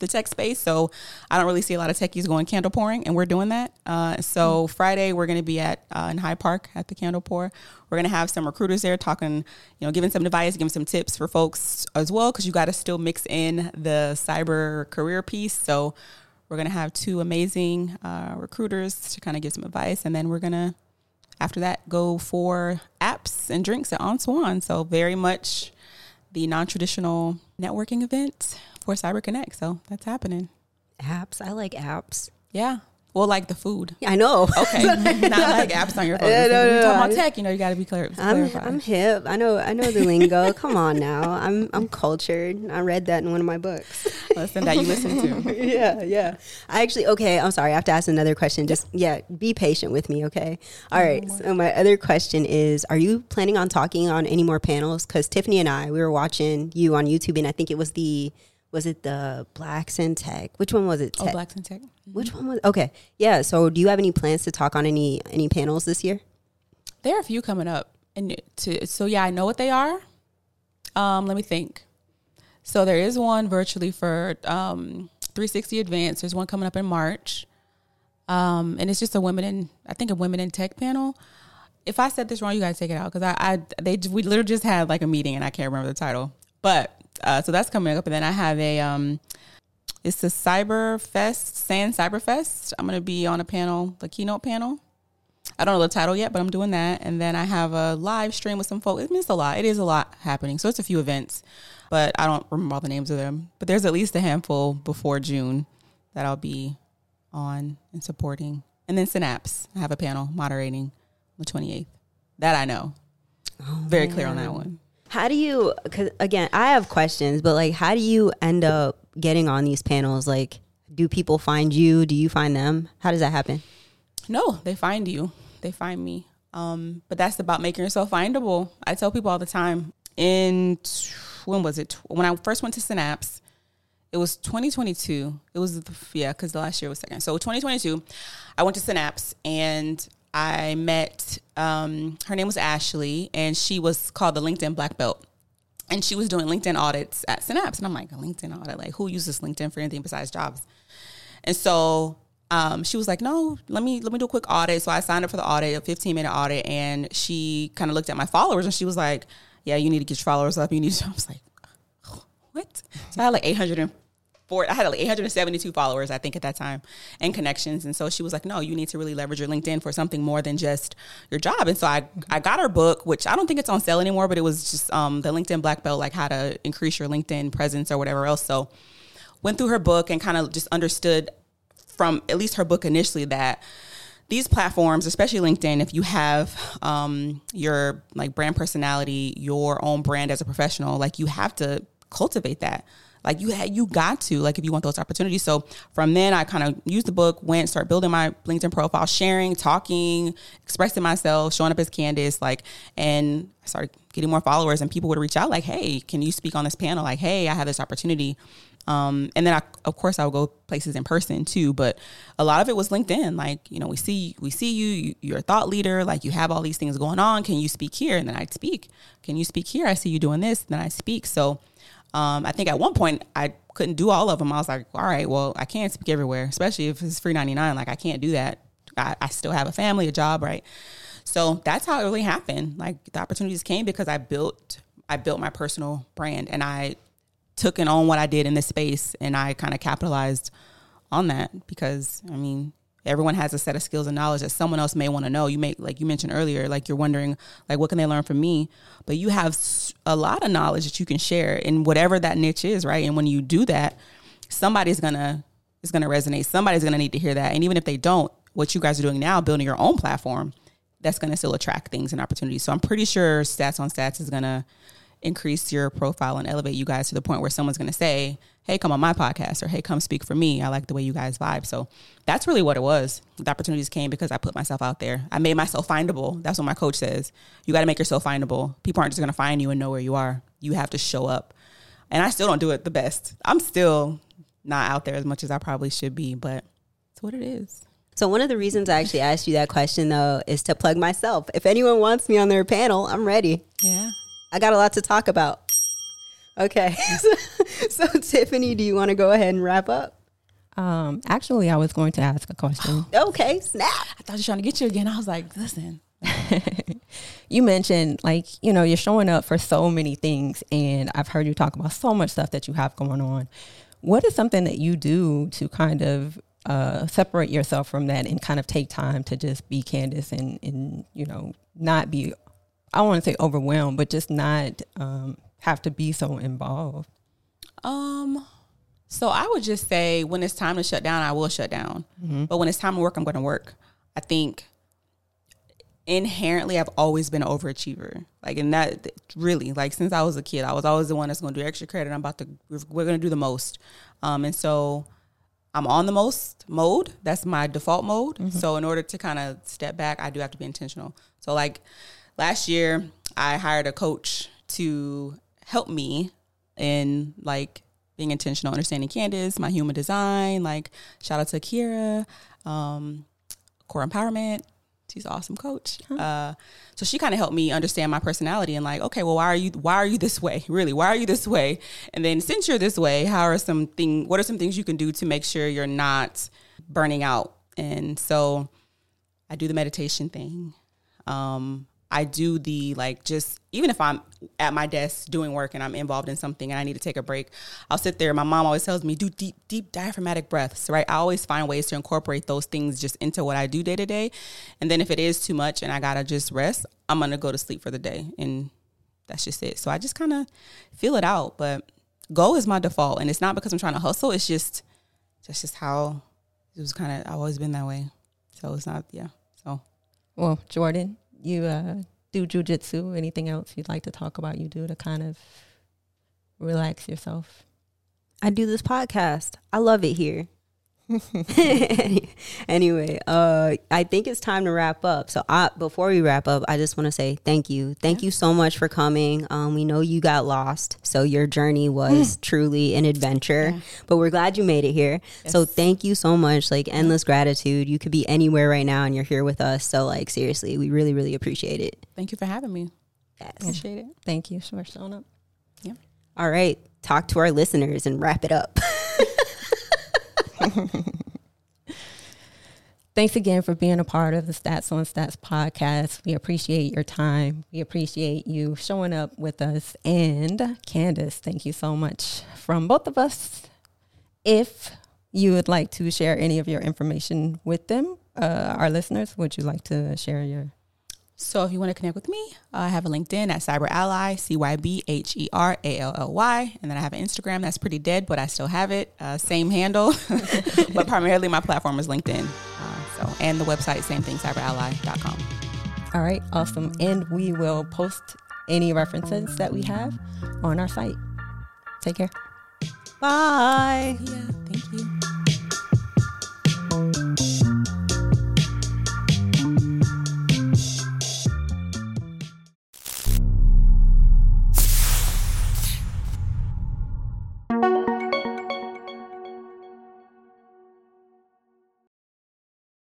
the tech space. So I don't really see a lot of techies going candle pouring, and we're doing that. Uh, so Friday we're going to be at uh, in Hyde Park at the candle pour. We're going to have some recruiters there talking, you know, giving some advice, giving some tips for folks as well, because you got to still mix in the cyber career piece. So we're going to have two amazing uh, recruiters to kind of give some advice, and then we're going to after that go for apps and drinks at On Swann. So very much the non-traditional networking event for Cyber Connect. So that's happening. Apps. I like apps. Yeah. Well, like the food. I know. Okay. Not like apps on your phone. No, you're no, talking no. about tech, you know, you got to be clear. I'm. I'm hip. I know I know the lingo. Come on now. I'm I'm cultured. I read that in one of my books. Listen, that you listen to. yeah, yeah. I actually okay. I'm sorry. I have to ask another question. Just yeah, be patient with me, okay? All right. So my other question is: Are you planning on talking on any more panels? Because Tiffany and I, we were watching you on YouTube, and I think it was the was it the Blacks in Tech? Which one was it? Oh, Tech- Blacks in Tech. Which one was? Okay, yeah. So do you have any plans to talk on any any panels this year? There are a few coming up, and to so yeah, I know what they are. Um, let me think. So there is one virtually for um 360 Advanced. There's one coming up in March, um, and it's just a women in I think a women in tech panel. If I said this wrong, you guys take it out because I, I they we literally just had like a meeting and I can't remember the title. But uh, so that's coming up, and then I have a um, it's the Cyber Fest, Sand Cyber Fest. I'm gonna be on a panel, the keynote panel. I don't know the title yet, but I'm doing that. And then I have a live stream with some folks. It means a lot. It is a lot happening. So it's a few events, but I don't remember all the names of them. But there's at least a handful before June that I'll be on and supporting. And then Synapse, I have a panel moderating on the 28th. That I know. Very clear on that one. How do you? Because again, I have questions, but like, how do you end up getting on these panels? Like, do people find you? Do you find them? How does that happen? No, they find you. They find me. Um, but that's about making yourself findable. I tell people all the time. In when was it? When I first went to Synapse, it was 2022. It was yeah, because the last year was second. So 2022, I went to Synapse and I met. Um, her name was Ashley, and she was called the LinkedIn Black Belt. And she was doing LinkedIn audits at Synapse, and I'm like, a LinkedIn audit? Like, who uses LinkedIn for anything besides jobs? And so um, she was like, "No, let me let me do a quick audit." So I signed up for the audit, a 15 minute audit, and she kind of looked at my followers and she was like, "Yeah, you need to get your followers up. You need." To, I was like, "What?" So I had like 804. I had like 872 followers, I think, at that time, and connections. And so she was like, "No, you need to really leverage your LinkedIn for something more than just your job." And so I I got her book, which I don't think it's on sale anymore, but it was just um, the LinkedIn Black Belt, like how to increase your LinkedIn presence or whatever else. So went through her book and kind of just understood from at least her book initially that these platforms, especially LinkedIn, if you have um, your like brand personality, your own brand as a professional, like you have to cultivate that. Like you had, you got to like if you want those opportunities. So from then, I kind of used the book, went, start building my LinkedIn profile, sharing, talking, expressing myself, showing up as Candace, like, and I started getting more followers, and people would reach out like, "Hey, can you speak on this panel?" Like, "Hey, I have this opportunity." Um, and then I, of course, I would go places in person too. But a lot of it was LinkedIn. Like, you know, we see we see you, you. are a thought leader. Like, you have all these things going on. Can you speak here? And then I'd speak. Can you speak here? I see you doing this. And then I speak. So, um, I think at one point I couldn't do all of them. I was like, all right, well, I can't speak everywhere, especially if it's free ninety nine. Like, I can't do that. I, I still have a family, a job, right? So that's how it really happened. Like the opportunities came because I built I built my personal brand and I took and on what I did in this space and I kind of capitalized on that because I mean everyone has a set of skills and knowledge that someone else may want to know. You may like you mentioned earlier like you're wondering like what can they learn from me? But you have a lot of knowledge that you can share in whatever that niche is, right? And when you do that, somebody's to is to resonate. Somebody's to need to hear that. And even if they don't, what you guys are doing now building your own platform, that's to still attract things and opportunities. So I'm pretty sure stats on stats is to increase your profile and elevate you guys to the point where someone's going to say, "Hey, come on my podcast," or "Hey, come speak for me. I like the way you guys vibe." So that's really what it was. The opportunities came because I put myself out there. I made myself findable. That's what my coach says. You got to make yourself findable. People aren't just going to find you and know where you are. You have to show up. And I still don't do it the best. I'm still not out there as much as I probably should be, but it's what it is. So one of the reasons I actually asked you that question though is to plug myself. If anyone wants me on their panel, I'm ready. Yeah. I got a lot to talk about. Okay. so, Tiffany, do you want to go ahead and wrap up? Um, actually, I was going to ask a question. okay, snap. I thought you were trying to get you again. I was like, listen. you mentioned like you know you're showing up for so many things and i've heard you talk about so much stuff that you have going on what is something that you do to kind of uh, separate yourself from that and kind of take time to just be Candace and, and you know not be I want to say overwhelmed, but just not um, have to be so involved? Um, so I would just say when it's time to shut down, I will shut down. Mm-hmm. But when it's time to work, I'm going to work. I think inherently I've always been an overachiever. Like, and that really, like, since I was a kid, I was always the one that's going to do extra credit. I'm about to, we're going to do the most. Um, and so I'm on the most mode. That's my default mode. Mm-hmm. So in order to kind of step back, I do have to be intentional. So, like, last year I hired a coach to help me in like being intentional, understanding Candace, my human design. Like shout out to Kira, um, Core Empowerment. She's an awesome coach. Uh, so she kind of helped me understand my personality and like, okay, well, why are you why are you this way? Really, why are you this way? And then since you're this way, how are some thing? What are some things you can do to make sure you're not burning out? And so I do the meditation thing. Um, I do the like just even if I'm at my desk doing work and I'm involved in something and I need to take a break, I'll sit there. My mom always tells me do deep deep diaphragmatic breaths, right? I always find ways to incorporate those things just into what I do day to day. And then if it is too much and I got to just rest, I'm going to go to sleep for the day and that's just it. So I just kind of feel it out, but go is my default and it's not because I'm trying to hustle, it's just that's just how it was kind of I've always been that way. So it's not yeah. So well, Jordan, you uh, do jujitsu? Anything else you'd like to talk about? You do to kind of relax yourself. I do this podcast. I love it here. anyway, uh, I think it's time to wrap up. So, I, before we wrap up, I just want to say thank you. Thank yeah. you so much for coming. Um, we know you got lost, so your journey was truly an adventure, yeah. but we're glad you made it here. Yes. So, thank you so much. Like, endless gratitude. You could be anywhere right now and you're here with us. So, like, seriously, we really, really appreciate it. Thank you for having me. Yes. Appreciate it. Thank you for showing up. Yeah. All right. Talk to our listeners and wrap it up. Thanks again for being a part of the Stats on Stats podcast. We appreciate your time. We appreciate you showing up with us. And Candace, thank you so much from both of us. If you would like to share any of your information with them, uh, our listeners, would you like to share your so if you want to connect with me, uh, I have a LinkedIn at Cyber Ally, C Y B H E R A L L Y. And then I have an Instagram that's pretty dead, but I still have it. Uh, same handle, but primarily my platform is LinkedIn. Uh, so, and the website, same thing, cybherally.com. All right, awesome. And we will post any references that we have on our site. Take care. Bye. Yeah, thank you.